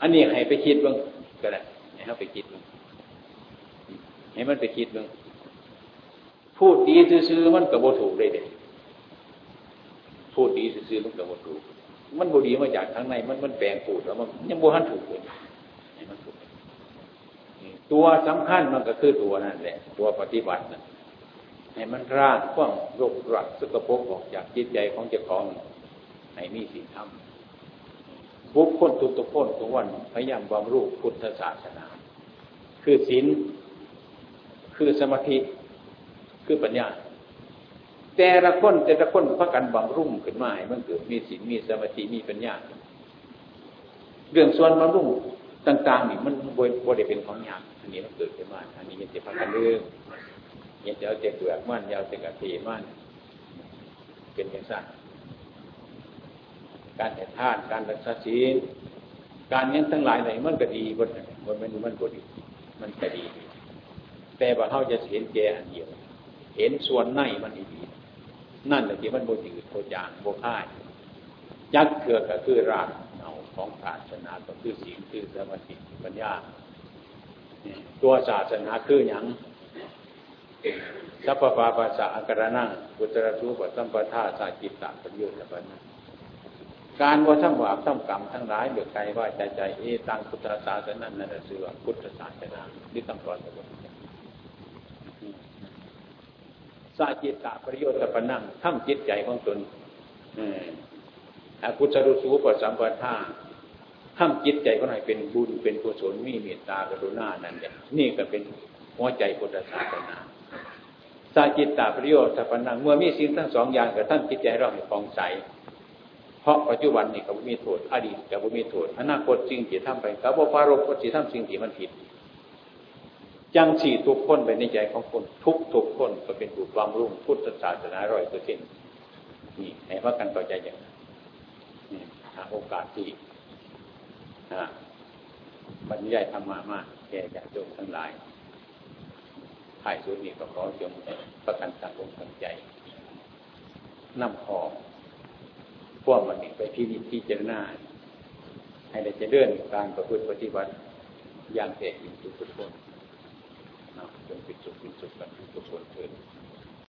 อันนี้ให้ไปคิดบ้างก็ได้ให้เขาไปคิดบ้างให้มันไปคิดบ้าง พูดดีซื่อๆมันกับบ่ถูกเลยเด็พูดดีซื่อๆมันกับบ่ถูก มันบ่ดีมาจากข้างในมันมันแปลงพูดแล้วมันยังบ่ฮันถูกเลยตัวสำคัญมันก็คือตัวนั่นแหละ ตัวปฏิบัตินะให้มันร่างขว้างรกรักสกปรกออกจากจิตใจของเจ้าของให้มีสิ่งทำบุคคลทุกทุกคนทุกวันพยายามบำรุงพุทธศาสนา คือศีลคือสมาธิ คือปัญญา แต่ละคนแต่ละคนพักกันบำรุงขึ้นมาให้มันเกิดมีศีลมีสมาธิมีปัญญา เรื่องส่วนบำรุงต่างๆนี่มันบริบริเป็นของยากอันนี้มันเกิดขึ้นมาอันนี้ยังจะพักกันเรื่องยังจะเอาเจ็บเบือกมั่นยาวเจ็บกระตีมั่นเป็นอย่างสั้นการแต่ท่านการรักษาศีลการนี้ทั้งหลายไหนมันก็ดีบนบนมันมันก็ดี มันก็ดี แต่ว่าเขาจะเห็นแก่อันเดียว เห็นส่วนในมันดีนั่นแหละที่มันโบจืดโบจางโบค่ายยักษ์เกือก็คือรากของศาสนาก็คือศีลคือสมาธิปัญญาตัวศาสนาคืออย่างสัพพะปาสะอักระนังกุตระทุปสัมปทาสาจิตตะปริโยชน์ปัญญาการว่าทั้งบาปทั้งกรรมทั้งร้ายเดือดใจว่าใจใจเอตังพุทธศาสนานั่นสือว่าพุทธศาสนาที่ต้งรอนตัว สาจิตตะประโยชน์ปัญญาทั้งจิตใจของตนอกุศลสูปสัมปทาทำจิตใจก็ให้เป็นบุญเป็นกุศลมีเมตตากรุณานั่นแหละนี่ก็เป็นหัวใจพุทธศาสนาสาจิตตาประโยชน์สัพนังเมื่อมีสิ่งทั้งสองอย่างกับท่านจิตใจเราให้ฟองใสเพราะปัจจุบันนี่กับมีโทษอดีตกับมีโทษอนาคตสิ่งที่ทำไปกับว่าปารบก็สิทำสิ่งที่มันผิด จังสี่ทุกคนไปในใจของคน ทุกทุกคนก็เป็นผู้ความรุ่งพุทธศาสนาร้อยเปอร์เซ็นต์นี่ให้ว่ากันต่อใจอย่างนี้หาโอกาสที่บรรยายธรรมะมากแก่ญาติโยมทั้งหลายถ่ายสุดนี้ก็ขอจงประกันสังคมตั้งใจนำขอพวกมันไปที่นิที่เจรนาให้ได้จะเดินการประพฤติปฏิบัติอย่างแท้จริงทุกคน จงเป็นสุขเ